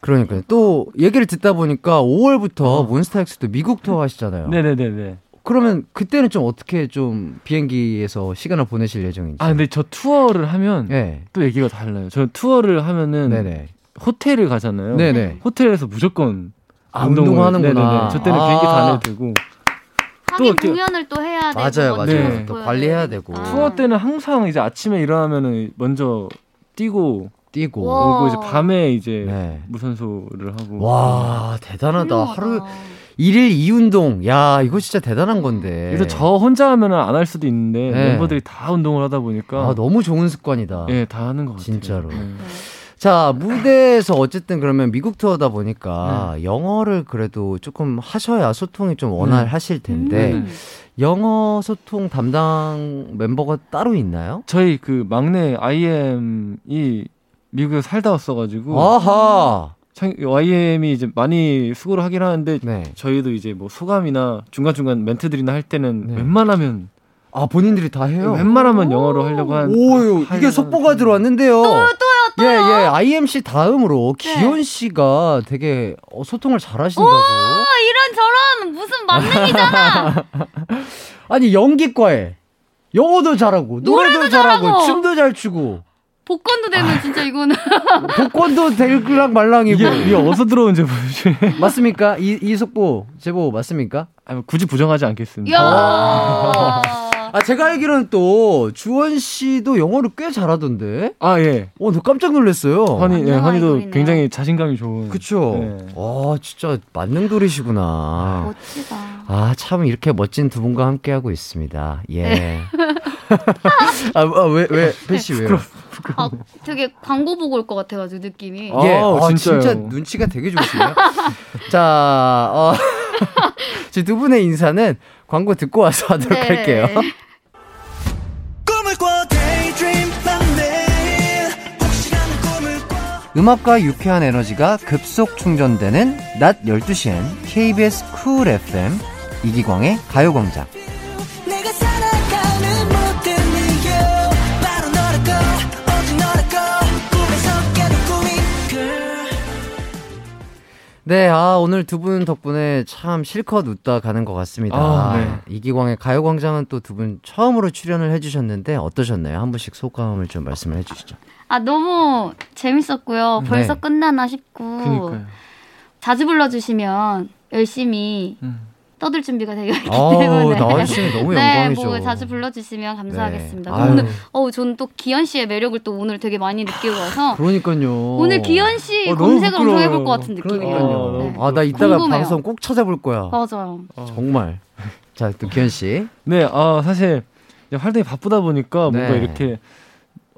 그러니까요. 또 얘기를 듣다 보니까 5월부터 몬스타엑스도 미국 투어 하시잖아요. 네네네네. 그러면 그때는 좀 어떻게 좀 비행기에서 시간을 보내실 예정인지. 아 근데 저 투어를 하면 네. 또 얘기가 달라요. 저는 투어를 하면은 네네. 호텔을 가잖아요. 네네. 호텔에서 무조건 아, 운동을- 운동하는구나. 네네네. 저 때는 아. 비행기 다 안에 들고 이렇게- 공연을 또 해야 되고 맞아요, 맞아요. 모습 또 관리해야 되고. 아. 투어 때는 항상 이제 아침에 일어나면은 먼저 뛰고 뛰고. 와. 오고 이제 밤에 이제 네. 무산소를 하고. 와, 대단하다. 훌륭하다. 하루 일일 이운동. 야, 이거 진짜 대단한 건데. 그래서 저 혼자 하면은 안할 수도 있는데 네. 멤버들이 다 운동을 하다 보니까 아, 너무 좋은 습관이다. 예, 다 하는 것 같아요. 진짜로. 네. 자, 무대에서 어쨌든 그러면 미국 투어다 보니까 영어를 그래도 조금 하셔야 소통이 좀 원활하실 텐데 음. 영어 소통 담당 멤버가 따로 있나요? 저희 그 막내 IM이 미국에 살다 왔어가지고 아하. 참- YM이 이제 많이 수고를 하긴 하는데 네. 저희도 이제 뭐 소감이나 중간중간 멘트들이나 할 때는 네. 웬만하면 아, 본인들이 다 해요. 웬만하면 영어로 하려고 한 오, 이게 속보가. 들어왔는데요. 또요, 또요. 예, 예. IMC 다음으로 네. 기현 씨가 되게 어, 소통을 잘 하신다고. 아, 이런 저런 무슨 만능이잖아. 아니, 연기과에 영어도 잘하고, 노래도, 노래도 잘하고, 잘하고. 춤도 잘 추고, 복권도 되면 진짜 이거는 복권도 될랑 말랑이고. 이게, 이게 어디서 들어온지 모르지. 맞습니까? 이, 이 속보, 제보 맞습니까? 아, 뭐 굳이 부정하지 않겠습니다. 야. 아, 제가 알기로는 또, 주원 씨도 영어를 꽤 잘하던데? 아 예. 어, 너 깜짝 놀랐어요. 허니, 예, 아이돌이네요. 굉장히 자신감이 좋은. 그쵸? 네. 아, 진짜 만능돌이시구나. 멋지다. 아, 참, 이렇게 멋진 두 분과 함께 하고 있습니다. 예. 아, 아, 왜, 왜, 패씨 왜요? 아, 되게 광고 보고 올 것 같아가지고 느낌이. 아, 예, 아, 진짜요? 진짜 눈치가 되게 좋으시네요. 자, 어, 지금 두 분의 인사는 광고 듣고 와서 하도록 네. 할게요. 음악과 유쾌한 에너지가 급속 충전되는 낮 12시엔 KBS 쿨 FM 이기광의 가요광장. 네, 아, 오늘 두 분 덕분에 참 실컷 웃다 가는 것 같습니다. 아, 네. 이기광의 가요광장은 또 두 분 처음으로 출연을 해주셨는데 어떠셨나요? 한 분씩 소감을 좀 말씀을 해주시죠. 아 너무 재밌었고요. 벌써 네. 끝나나 싶고 그니까요. 자주 불러주시면 열심히 음. 떠들 준비가 되어 있기 때문에 나와주시면 너무 네, 영광이죠. 뭐 자주 불러주시면 감사하겠습니다. 네. 오늘. 어 저는 또 기현 씨의 매력을 또 오늘 되게 많이 느끼고 와서 그러니까요. 오늘 기현 씨 어, 검색을 엄청. 해볼 것 같은 느낌이에요. 네. 아, 나 이따가 궁금해요. 방송 꼭 찾아볼 거야. 맞아요. 정말. 자, 또 기현 씨. 네, 아 사실 활동이 바쁘다 보니까 뭔가 네. 이렇게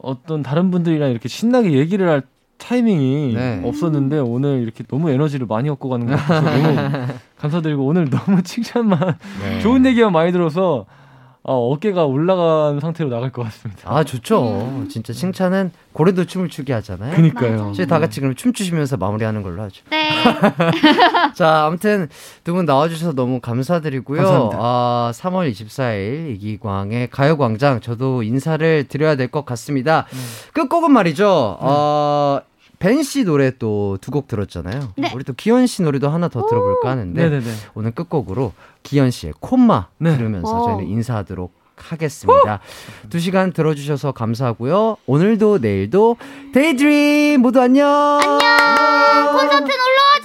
어떤 다른 분들이랑 이렇게 신나게 얘기를 할 타이밍이 네. 없었는데 오늘 이렇게 너무 에너지를 많이 얻고 가는 것 같아서 너무 감사드리고 오늘 너무 칭찬만 네. 좋은 얘기만 많이 들어서 아, 어깨가 올라간 상태로 나갈 것 같습니다. 아, 좋죠. 진짜 칭찬은 고래도 춤을 추게 하잖아요. 그니까요. 저희 다 같이 그럼 춤추시면서 마무리하는 걸로 하죠. 네. 자, 아무튼 두 분 나와주셔서 너무 감사드리고요. 감사합니다. 아, 3월 24일 이기광의 가요광장 저도 인사를 드려야 될 것 같습니다. 음. 끝곡은 말이죠. 어, 벤 씨 노래 또 두 곡 들었잖아요. 네. 우리 또 기현 씨 노래도 하나 더 들어볼까 하는데 네네네. 오늘 끝곡으로 기현 씨의 콤마 네. 들으면서 wow. 저희는 인사하도록 하겠습니다. 두 시간 들어주셔서 감사하고요. 오늘도 내일도 데이드림 모두 안녕. 안녕. 콘서트 놀러